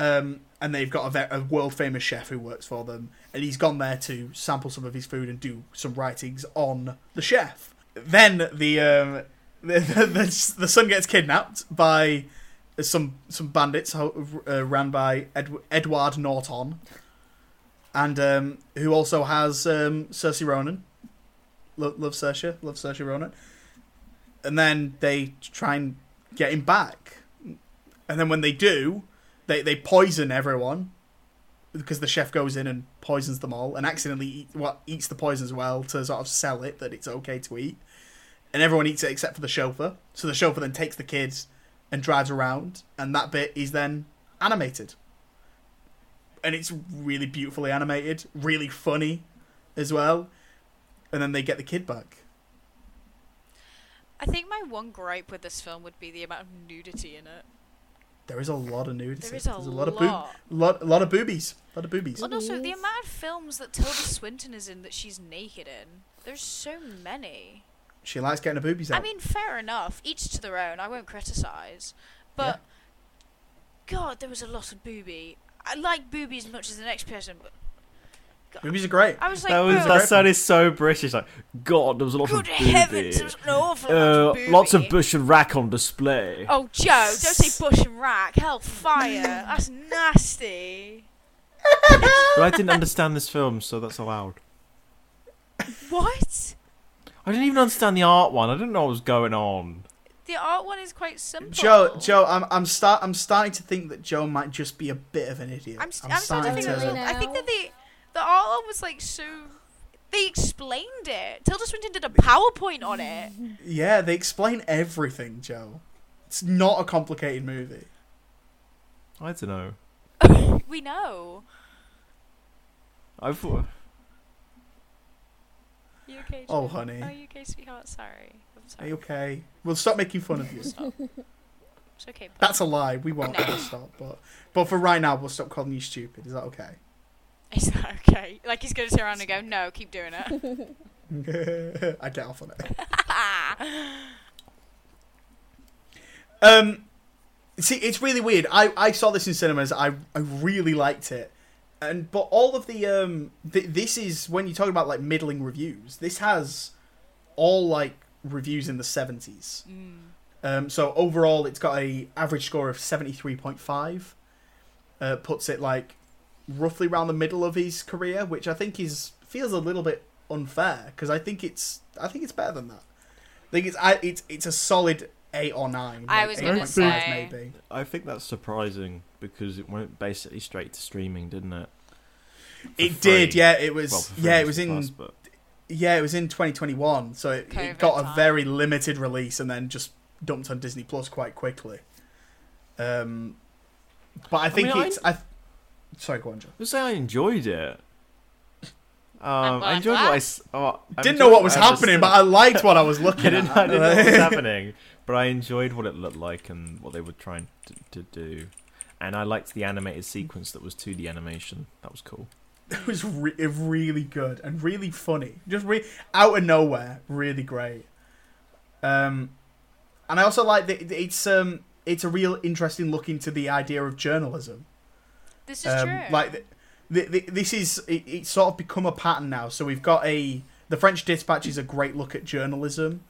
Um, and they've got a, ve- a world famous chef who works for them, and he's gone there to sample some of his food and do some writings on the chef. Then the um, the, the, the, the son gets kidnapped by some some bandits uh, ran by Ed, Edward Norton, and um, who also has um, Saoirse Ronan. Lo- love Saoirse, love Saoirse Ronan. And then they try and get him back, and then when they do, they they poison everyone because the chef goes in and poisons them all, and accidentally eat, well, eats the poison as well to sort of sell it that it's okay to eat. And everyone eats it except for the chauffeur. So the chauffeur then takes the kids and drives around, and that bit is then animated. And it's really beautifully animated, really funny as well. And then they get the kid back. I think my one gripe with this film would be the amount of nudity in it. There is a lot of nudity. There is a There's lot. of boob, lot, a lot of boobies, a lot of boobies. And also, the amount of films that Tilda Swinton is in that she's naked in. There's so many. She likes getting her boobies out. I mean, fair enough. Each to their own. I won't criticize. But, God, there was a lot of boobie. I like booby as much as the next person, but boobies are great. I was like, that was bro, that sounded so British. Like, God, there was a lot good of heavens, there was an awful lot Uh, of booby. lots of bush and rack on display. Oh, Joe, don't say bush and rack. Hellfire. That's nasty. But I didn't understand this film, so that's allowed. What? I didn't even understand the art one. I didn't know what was going on. The art one is quite simple. Joe, Joe, I'm I'm start I'm starting to think that Joe might just be a bit of an idiot. I'm, st- I'm starting to think starting that to- I think that the the art was like so. They explained it. Tilda Swinton did a PowerPoint on it. Yeah, they explain everything, Joe. It's not a complicated movie. I don't know. we know. I thought. You okay? Oh, honey. Are you okay, sweetheart? Sorry. I'm Are you okay? We'll stop making fun of you. Stop. It's okay. bud. That's a lie. We won't No. stop. But but for right now, we'll stop calling you stupid. Is that okay? Is that okay? Like he's gonna turn around and go, "No, keep doing it." I get off on it. Um, see, it's really weird. I, I saw this in cinemas. I I really liked it, and but all of the um, th- this is when you talk about like middling reviews. This has all like reviews in the seventies. Mm. Um, so overall, it's got a average score of seventy three point five. Uh, puts it like roughly around the middle of his career, which I think is feels a little bit unfair because I think it's I think it's better than that. I think it's I, it's it's a solid eight or nine. I like was gonna say- maybe. I think that's surprising because it went basically straight to streaming, didn't it? For It did, yeah. It was Well, yeah. It was in Plus, but yeah. It was in 2021, so it, it COVID got a very limited release and then just dumped on Disney Plus quite quickly. Um, but I think mean, it's I. Sorry, go on, Joe. I say I enjoyed it. Um, I enjoyed for what I oh, I Didn't know what was enjoyed I happening, but I liked what I was looking I didn't, at. I didn't know what was happening, but I enjoyed what it looked like and what they were trying to, to do. And I liked the animated sequence that was 2D animation. That was cool. It was re- really good and really funny. Just re- out of nowhere, really great. Um, and I also like that it's um it's a real interesting look into the idea of journalism. This is Um, true. Like th- th- th- this is it, it's sort of become a pattern now. So we've got a the French Dispatch is a great look at journalism,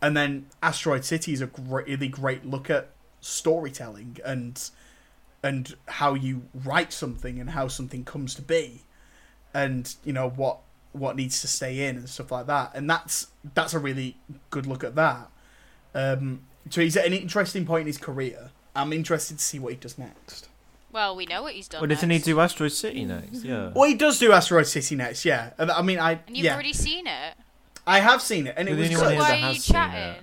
and then Asteroid City is a great, really great look at storytelling and and how you write something and how something comes to be, and you know what what needs to stay in and stuff like that. And that's that's a really good look at that. Um, so he's at an interesting point in his career. I'm interested to see what he does next. Well, we know what he's done. Well, doesn't he next. do Asteroid City next? Yeah. Well, he does do Asteroid City next, yeah. And I mean, I And you've yeah, already seen it. I have seen it, and it You're was only good. here Why are you has seen it. chatting?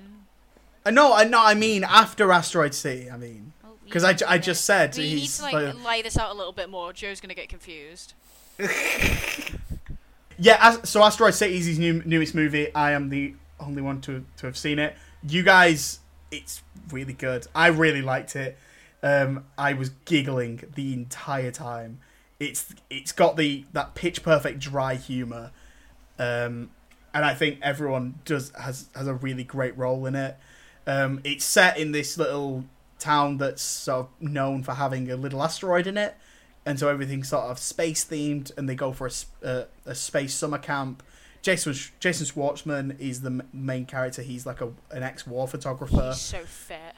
Uh, No, I no, I mean after Asteroid City. I mean, Well, you because I, need ju- I to- just said We need he's to like like- lay this out a little bit more. Joe's gonna get confused. yeah. As, so Asteroid City is his new newest movie. I am the only one to to have seen it. You guys, it's really good. I really liked it. Um, I was giggling the entire time. It's it's got the that pitch perfect dry humor, um, and I think everyone does has has a really great role in it. Um, it's set in this little town that's sort of known for having a little asteroid in it, and so everything's sort of space themed. And they go for a, uh, a space summer camp. Jason Jason Schwartzman is the main character. He's like a an ex war photographer. He's so fit.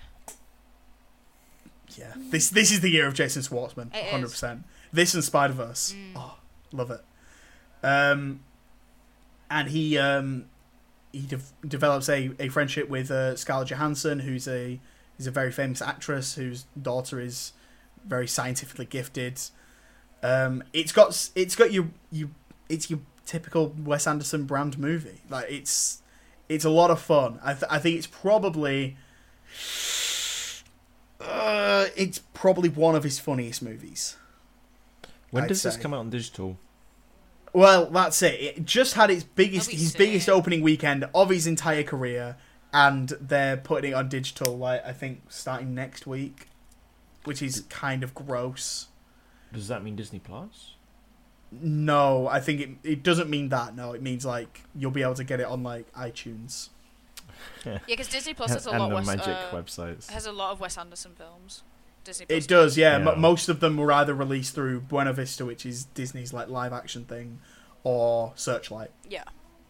Yeah, this this is the year of Jason Schwartzman, hundred percent. This and Spider Verse, Mm. oh, love it. Um, and he um, he de- develops a, a friendship with uh, Scarlett Johansson, who's a is a very famous actress whose daughter is very scientifically gifted. Um, it's got it's got your you it's your typical Wes Anderson brand movie. Like it's it's a lot of fun. I th- I think it's probably uh, it's probably one of his funniest movies. When I'd does this say. come out on digital? Well, that's it. It just had its biggest That'd be his biggest opening weekend of his entire career, and they're putting it on digital. Like I think starting next week, which is kind of gross. Does that mean Disney Plus? No, I think it it doesn't mean that. No, it means like you'll be able to get it on like iTunes. Yeah, because Disney Plus has a and lot the Wes, Magic uh, websites. has a lot of Wes Anderson films. Disney Plus It does, yeah. Yeah. M- most of them were either released through Buena Vista, which is Disney's like live action thing, or Searchlight. Yeah.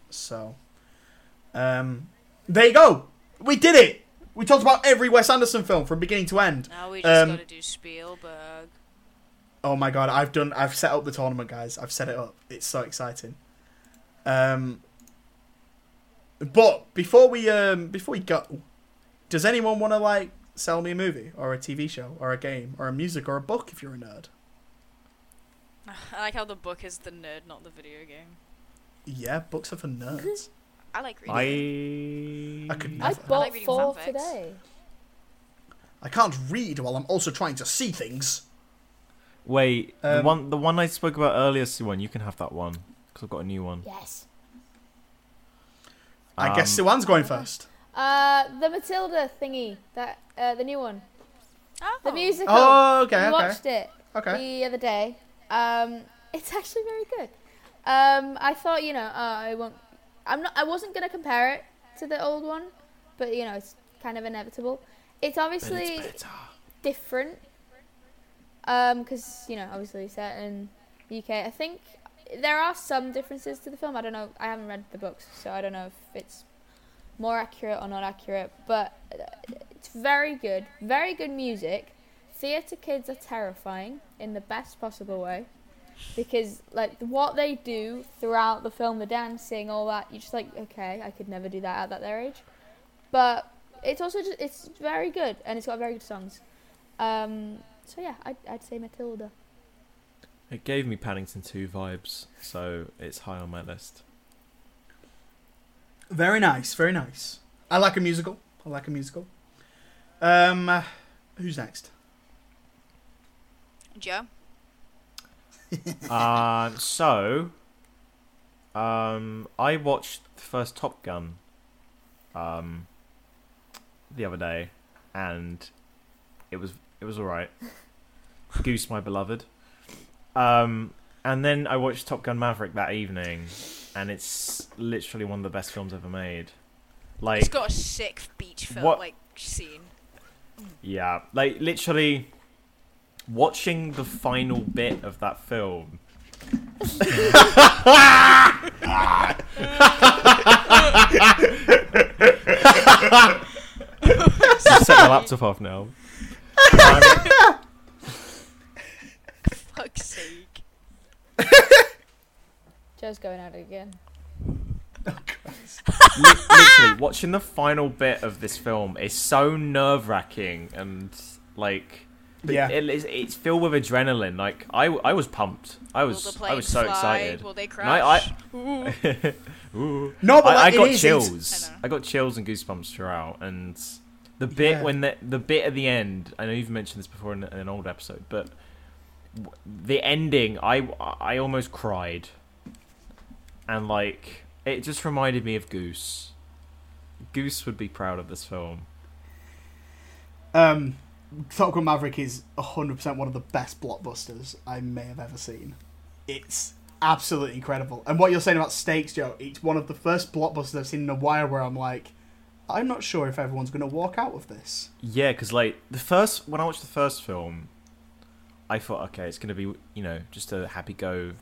So, um, there you go. We did it. We talked about every Wes Anderson film from beginning to end. Now we just Um, gotta do Spielberg. Oh my god, I've done. I've set up the tournament, guys. I've set it up. It's so exciting. Um, but before we um before we go, does anyone want to like sell me a movie or a TV show or a game or a music or a book if you're a nerd? I like how the book is the nerd, not the video game. Yeah, books are for nerds. I like reading. I I could I never. bought like four fanfics. today. I can't read while I'm also trying to see things. Wait, the Um, one the one I spoke about earlier, Siwan, you can have that one because I've got a new one. Yes. I guess Um, Siwan's going first. Uh, the Matilda thingy, that uh, the new one, Oh. the musical. Oh, okay, we okay, watched it okay. the other day. Um, it's actually very good. Um, I thought, you know, uh, I won't. I'm not. I wasn't gonna compare it to the old one, but you know, it's kind of inevitable. It's obviously it's better. different. Um, because you know, obviously set in the UK. I think there are some differences to the film. I don't know. I haven't read the books, so I don't know if it's more accurate or not accurate. But uh, it's very good. Very good music. Theatre kids are terrifying in the best possible way. Because like what they do throughout the film, the dancing, all that, you're just like, okay, I could never do that at that their age. But it's also just it's very good and it's got very good songs. Um, so yeah, I'd, I'd say Matilda. It gave me Paddington 2 vibes, so it's high on my list. Very nice, very nice. I like a musical. I like a musical. Um, uh, who's next? Joe. uh, so Um, I watched the first Top Gun. Um, the other day, and it was it was all right. Goose, my beloved. Um, and then I watched Top Gun Maverick that evening, and it's literally one of the best films ever made. Like, It's got a sick beach film What- like scene. yeah, like literally watching the final bit of that film. Set my laptop off now. Um, Fuck's sake. Joe's going at it again. Oh, li- literally, watching the final bit of this film is so nerve wracking and like. Yeah. It, it's, it's filled with adrenaline. Like I, I was pumped. I was, I was so fly? excited. Will they And I- crash? Ooh. Ooh. No, but I, I like, it got is, chills. I. I, got chills and goosebumps throughout, and the bit Yeah. when the the bit at the end. I know you've mentioned this before in, in an old episode, but w- the ending, I I almost cried, and like it just reminded me of Goose. Goose would be proud of this film. Um, Top Gun Maverick is 100% one of the best blockbusters I may have ever seen. It's absolutely incredible. And what you're saying about stakes, Joe, it's one of the first blockbusters I've seen in a while where I'm like, I'm not sure if everyone's going to walk out of this. Yeah, because like the first when I watched the first film, I thought, okay, it's gonna be you know just a happy go,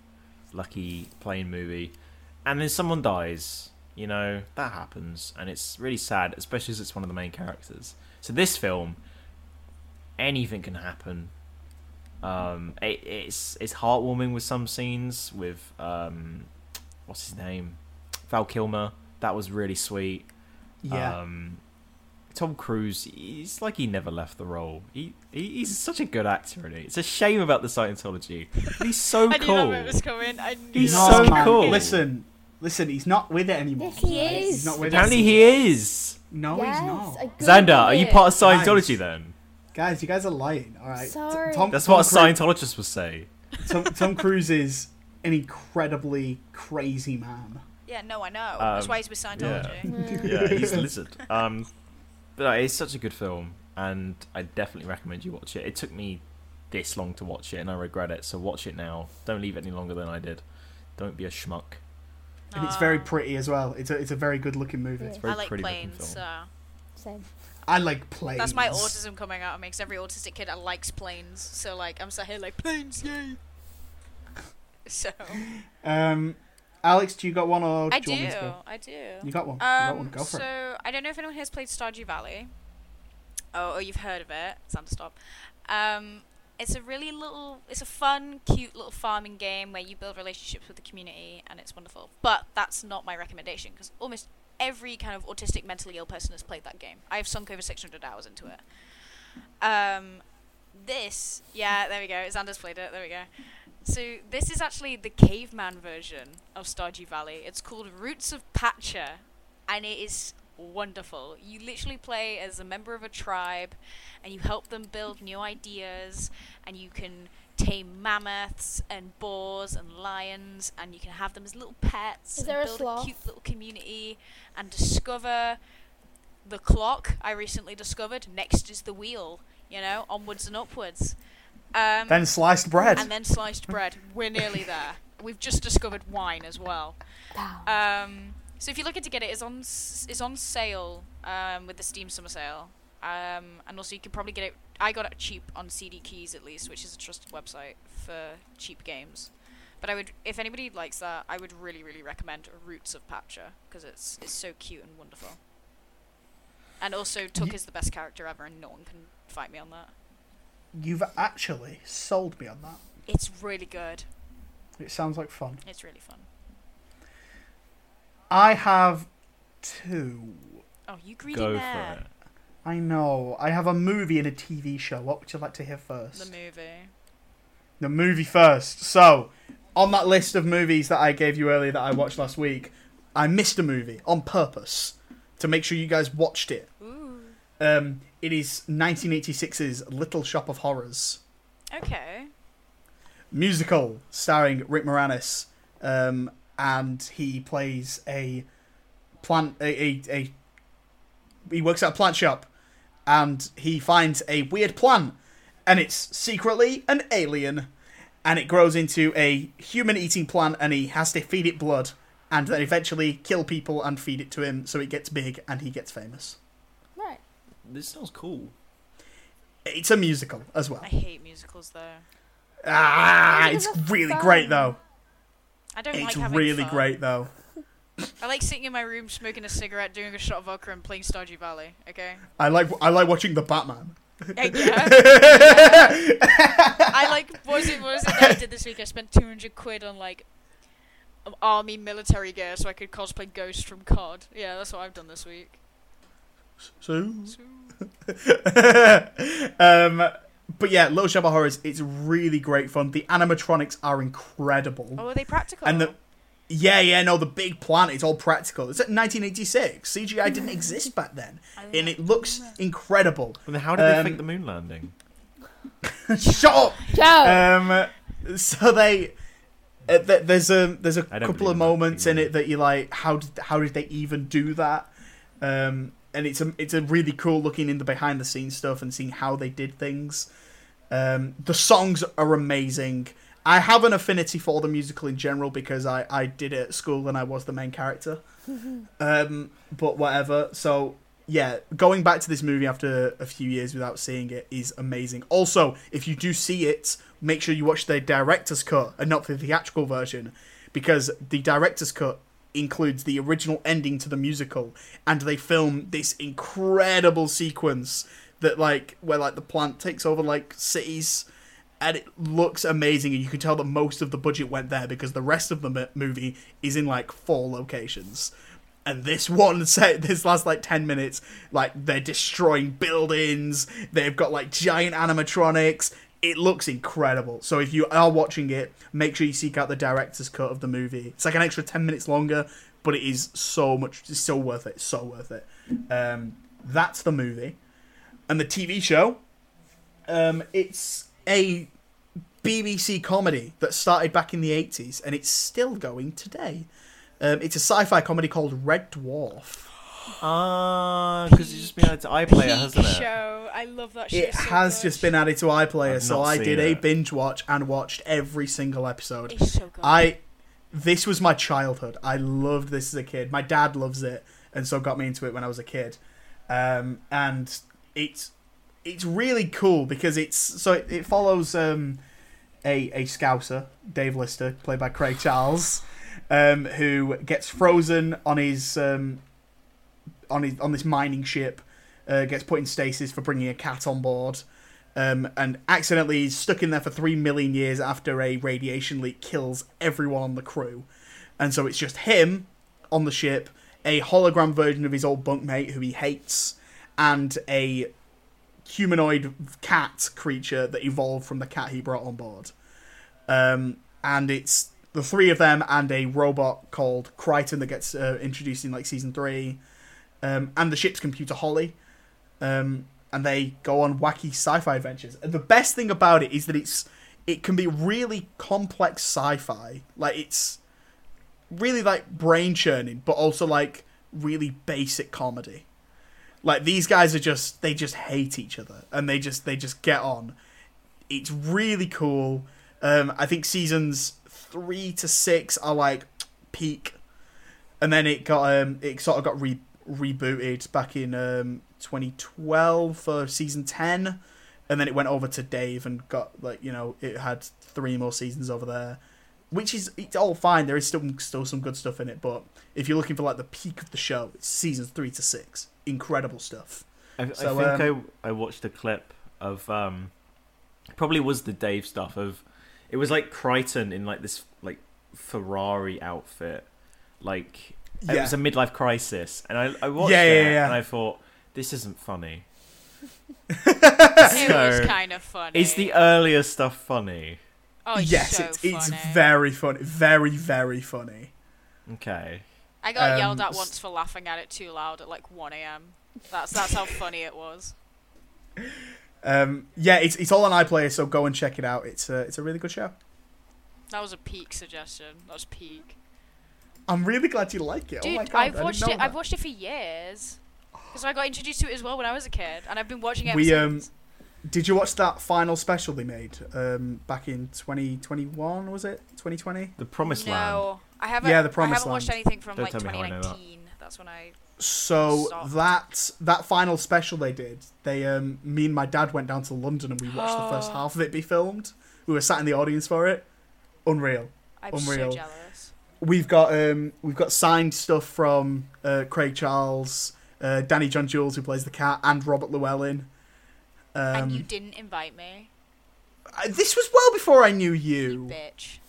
lucky plane movie, and then someone dies. You know that happens, and it's really sad, especially as it's one of the main characters. So this film, anything can happen. Um, it, it's it's heartwarming with some scenes with um, what's his name, Val Kilmer. That was really sweet. Yeah. Um, Tom Cruise, he's like he never left the role. He, he he's such a good actor, is It's a shame about the Scientology. But he's so I knew that cool. bit was coming. I knew He's so man, cool. Listen, listen, he's not with it anymore. Yes, he right? is. He's not with Apparently it. he is. No, yes, he's not. Xander, are you part of Scientology Nice. then? Guys, you guys are lying, alright? Sorry. Tom, That's Tom what a Scientologist would say. Tom, Tom Cruise is an incredibly crazy man. Yeah, no, I know. That's Um, why he's with Scientology. Mm. Yeah, he's a lizard. Um, but uh, it's such a good film, and I definitely recommend you watch it. It took me this long to watch it, and I regret it. So watch it now. Don't leave it any longer than I did. Don't be a schmuck. And it's very pretty as well. It's a, it's a very good looking movie. Yeah. Very I like pretty planes, film. so Same. I like planes. that's my autism coming out. It makes every autistic kid that likes planes. So like, I'm sat here like planes, yay. So Um, Alex, do you got one or I do you want me to do? I do. You got one. you got one. Um, Go for so it. So I don't know if anyone has played Stardew Valley. Oh, or you've heard of it. It's time to stop. Um, it's a really little, it's a fun, cute little farming game where you build relationships with the community, and it's wonderful. But that's not my recommendation because almost every kind of autistic, mentally ill person has played that game. I've sunk over 600 hours into it. Um, this, yeah, there we go. Xander's played it. There we go. So this is actually the caveman version of Stardew Valley. It's called Roots of Pacha, and it is wonderful. You literally play as a member of a tribe, and you help them build new ideas, and you can tame mammoths and boars and lions, and you can have them as little pets. Is there a and build sloth? cute little community, and discover the clock. I recently discovered next is the wheel. You know, onwards and upwards. Um, Then sliced bread. and then sliced bread. We're nearly there. We've just discovered wine as well. Um, so if you're looking to get it, it's on s- it's on sale um, with the Steam Summer Sale, um, and also you can probably get it. I got it cheap on CD Keys at least, which is a trusted website for cheap games. But I would, if anybody likes that, I would really, really recommend Roots of Pacha because it's it's so cute and wonderful. And also, Took Ye- is the best character ever, and no one can fight me on that. You've actually sold me on that. It's really good. It sounds like fun. It's really fun. I have two. Oh, you greedy Go man. for it. I know. I have a movie and a TV show. What would you like to hear first? The movie. The movie first. So, on that list of movies that I gave you earlier that I watched last week, I missed a movie on purpose to make sure you guys watched it. Ooh. Um, it is 1986's Little Shop of Horrors Okay. musical starring Rick Moranis. Um, and he plays a plant a, a, a he works at a plant shop and he finds a weird plant and it's secretly an alien and it grows into a human eating plant and he has to feed it blood and then eventually kill people and feed it to him so it gets big and he gets famous. This sounds cool. it's a musical as well I hate musicals though. ah Those it's really fun. great though I don't it's like having It's really fun. great though I like sitting in my room smoking a cigarette, doing a shot of vodka, and playing Stardew Valley. Okay. i like i like watching the batman Uh, yeah. I like. What was it? What was it that I did this week? I spent two hundred quid on like um, army military gear so I could cosplay Ghost from COD. Yeah, that's what I've done this week. so So, um, but yeah, Little Shop of Horrors, it's really great fun. The animatronics are incredible. oh, are they practical? And the yeah, yeah, no, the big planet. it's all practical. It's at 1986. CGI didn't exist back then, and it looks incredible. And then how did they Um, fake the moon landing? Shut up. Joe. Um, so they. Uh, th- there's a there's a couple of moments in it that you're like, how did how did they even do that? Um, and it's a it's a really cool looking in the behind the scenes stuff and seeing how they did things. Um, the songs are amazing. I have an affinity for the musical in general because I, I did it at school and I was the main character. um, but whatever. So yeah, going back to this movie after a few years without seeing it is amazing. Also, if you do see it, make sure you watch the director's cut and not the theatrical version, because the director's cut includes the original ending to the musical, and they film this incredible sequence that like where like the plant takes over like cities. And it looks amazing, and you can tell that most of the budget went there because the rest of the mo- movie is in like four locations and this one set this last like 10 minutes like they're destroying buildings they've got like giant animatronics it looks incredible. So if you are watching it make sure you seek out the director's cut of the movie. It's like an extra 10 minutes longer but it is so much it's so worth it so worth it. Um, that's the movie. And the tv show um, it's a bbc comedy that started back in the 80s and it's still going today. Um, it's a sci-fi comedy called Red Dwarf. Ah, because it's just been added to iPlayer, Peak hasn't it? show. I love that show. It so has much. just been added to iPlayer, I've so not I seen did a it. binge watch and watched every single episode. It's so good. I this was my childhood. I loved this as a kid. My dad loves it, and so got me into it when I was a kid. Um, and it's it's really cool because it's so it, it follows um, a a Scouser, Dave Lister, played by Craig Charles, um, who gets frozen on his um, on his on this mining ship, uh, gets put in stasis for bringing a cat on board. Um, and accidentally is stuck in there for three million years after a radiation leak kills everyone on the crew. And so it's just him on the ship, a hologram version of his old bunkmate who he hates, and a humanoid cat creature that evolved from the cat he brought on board. Um, and it's the three of them and a robot called Kryten that gets uh, introduced in like season three, um, and the ship's computer Holly. Um, and they go on wacky sci-fi adventures. And the best thing about it is that it's it can be really complex sci-fi. Like it's really like brain churning, but also like really basic comedy. Like these guys are just they just hate each other and they just they just get on. It's really cool. Um, I think seasons three to six are like peak, and then it got um it sort of got re- rebooted back in um 2012 for season 10 and then it went over to Dave and got like you know it had three more seasons over there which is it's all fine. There is still still some good stuff in it but if you're looking for like the peak of the show it's seasons 3 to 6 incredible stuff. I, So, I think um, I I watched a clip of um, probably was the Dave stuff of it was like Kryten in like this like Ferrari outfit, like it was a midlife crisis, and I I watched Yeah, yeah, it yeah. and I thought this isn't funny. it was kind of funny. Is the earlier stuff funny? oh, it's yes so it's it's very funny very very funny Okay. I got um, yelled at once for laughing at it too loud at like 1 a.m. That's that's how funny it was. um yeah it's it's all on iPlayer so go and check it out it's a, it's a really good show That was a peak suggestion. That was peak. I'm really glad you like it. Dude, oh my God, I've I watched it. know I've watched it for years because I got introduced to it as well when I was a kid, and I've been watching it. Ever We, um, since. Did you watch that final special they made um, back in 2021? Was it 2020? The Promised Land. no, I haven't. Yeah, The Promised I Promised haven't watched Land. anything from Don't like tell me how I know that. 2019. That's when I. So Stop. that that final special they did, they um, me and my dad went down to London and we watched the first half of it be filmed. We were sat in the audience for it. Unreal. I'm Unreal. so jealous. We've got um, we've got signed stuff from uh, Craig Charles, uh, Danny John Jules who plays the cat, and Robert Llewellyn. and Um, you didn't invite me, I- this was well before I knew you you. bitch.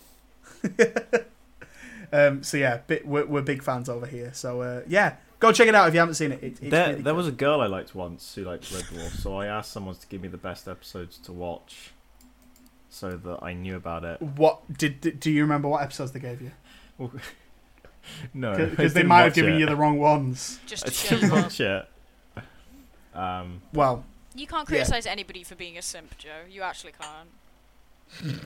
Um, so yeah, bit, we're, we're big fans over here. So uh, yeah, go check it out if you haven't seen it. it it's There, really there was a girl I liked once who liked Red Dwarf, so I asked someone to give me the best episodes to watch, so that I knew about it. What did, did do you remember what episodes they gave you? No, Because they might have given it. you the wrong ones. Just to show didn't watch it. Um, Well, You can't Yeah. criticize anybody for being a simp, Joe. You actually can't.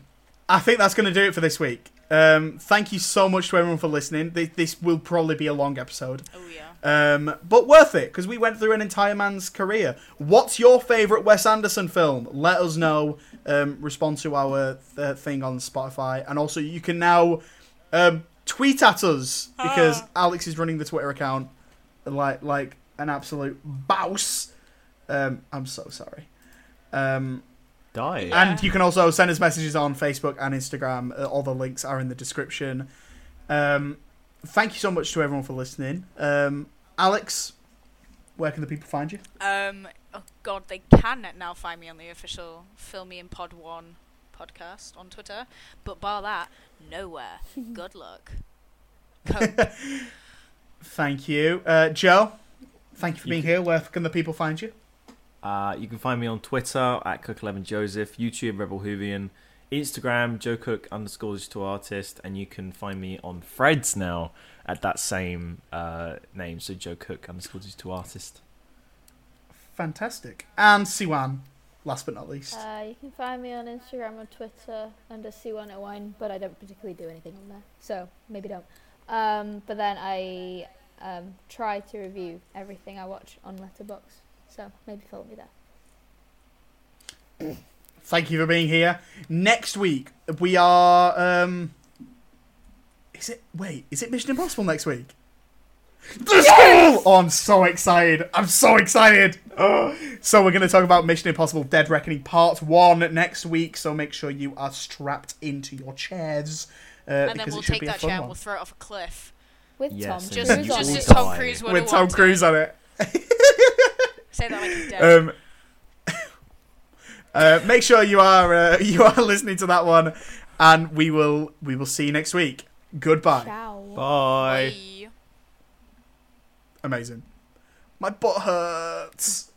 I think that's going to do it for this week. Um, thank you so much to everyone for listening. This, this will probably be a long episode, Oh yeah. um, but worth it because we went through an entire man's career. What's your favourite Wes Anderson film? Let us know. Um, respond to our th- thing on Spotify, and also you can now um, tweet at us because Alex is running the Twitter account like like an absolute bouse. Um, I'm so sorry. Um, die. Yeah. and you can also send us messages on Facebook and Instagram. Uh, all the links are in the description. Um, thank you so much to everyone for listening. Um, Alex, where can the people find you? Um. Oh God, they can now find me on the official Film Me In Pod One podcast on Twitter, but bar that, nowhere. Good luck. Thank you, uh, Joe. Thank you for You being can- here. Where can the people find you? Uh, you can find me on Twitter at Cook11Joseph, YouTube Rebel Whovian, Instagram Joe Cook underscore digital artist, and you can find me on Threads now at that same uh, name, so Joe Cook underscore digital artist. Fantastic. And Siwan, last but not least. Uh, you can find me on Instagram or Twitter under C101, but I don't particularly do anything on there, so maybe don't. Um, but then I um, try to review everything I watch on Letterboxd, so maybe follow me there. Thank you for being here. Next week we are. Um, is it? Wait, is it Mission Impossible next week? Oh, I'm so excited! I'm so excited! Oh. So we're going to talk about Mission Impossible: Dead Reckoning Part One next week. So make sure you are strapped into your chairs uh, and then because we'll it should take be that chair and we'll throw it off a cliff. With Yes, Tom and Just, then Cruise you on just all. Tom. Cruise would with Tom. Cruise on it. Say that like he's dead. Um, uh, make sure you are uh, you are listening to that one, and we will we will see you next week. Goodbye. Ciao. Bye. Bye. Amazing. My butt hurts.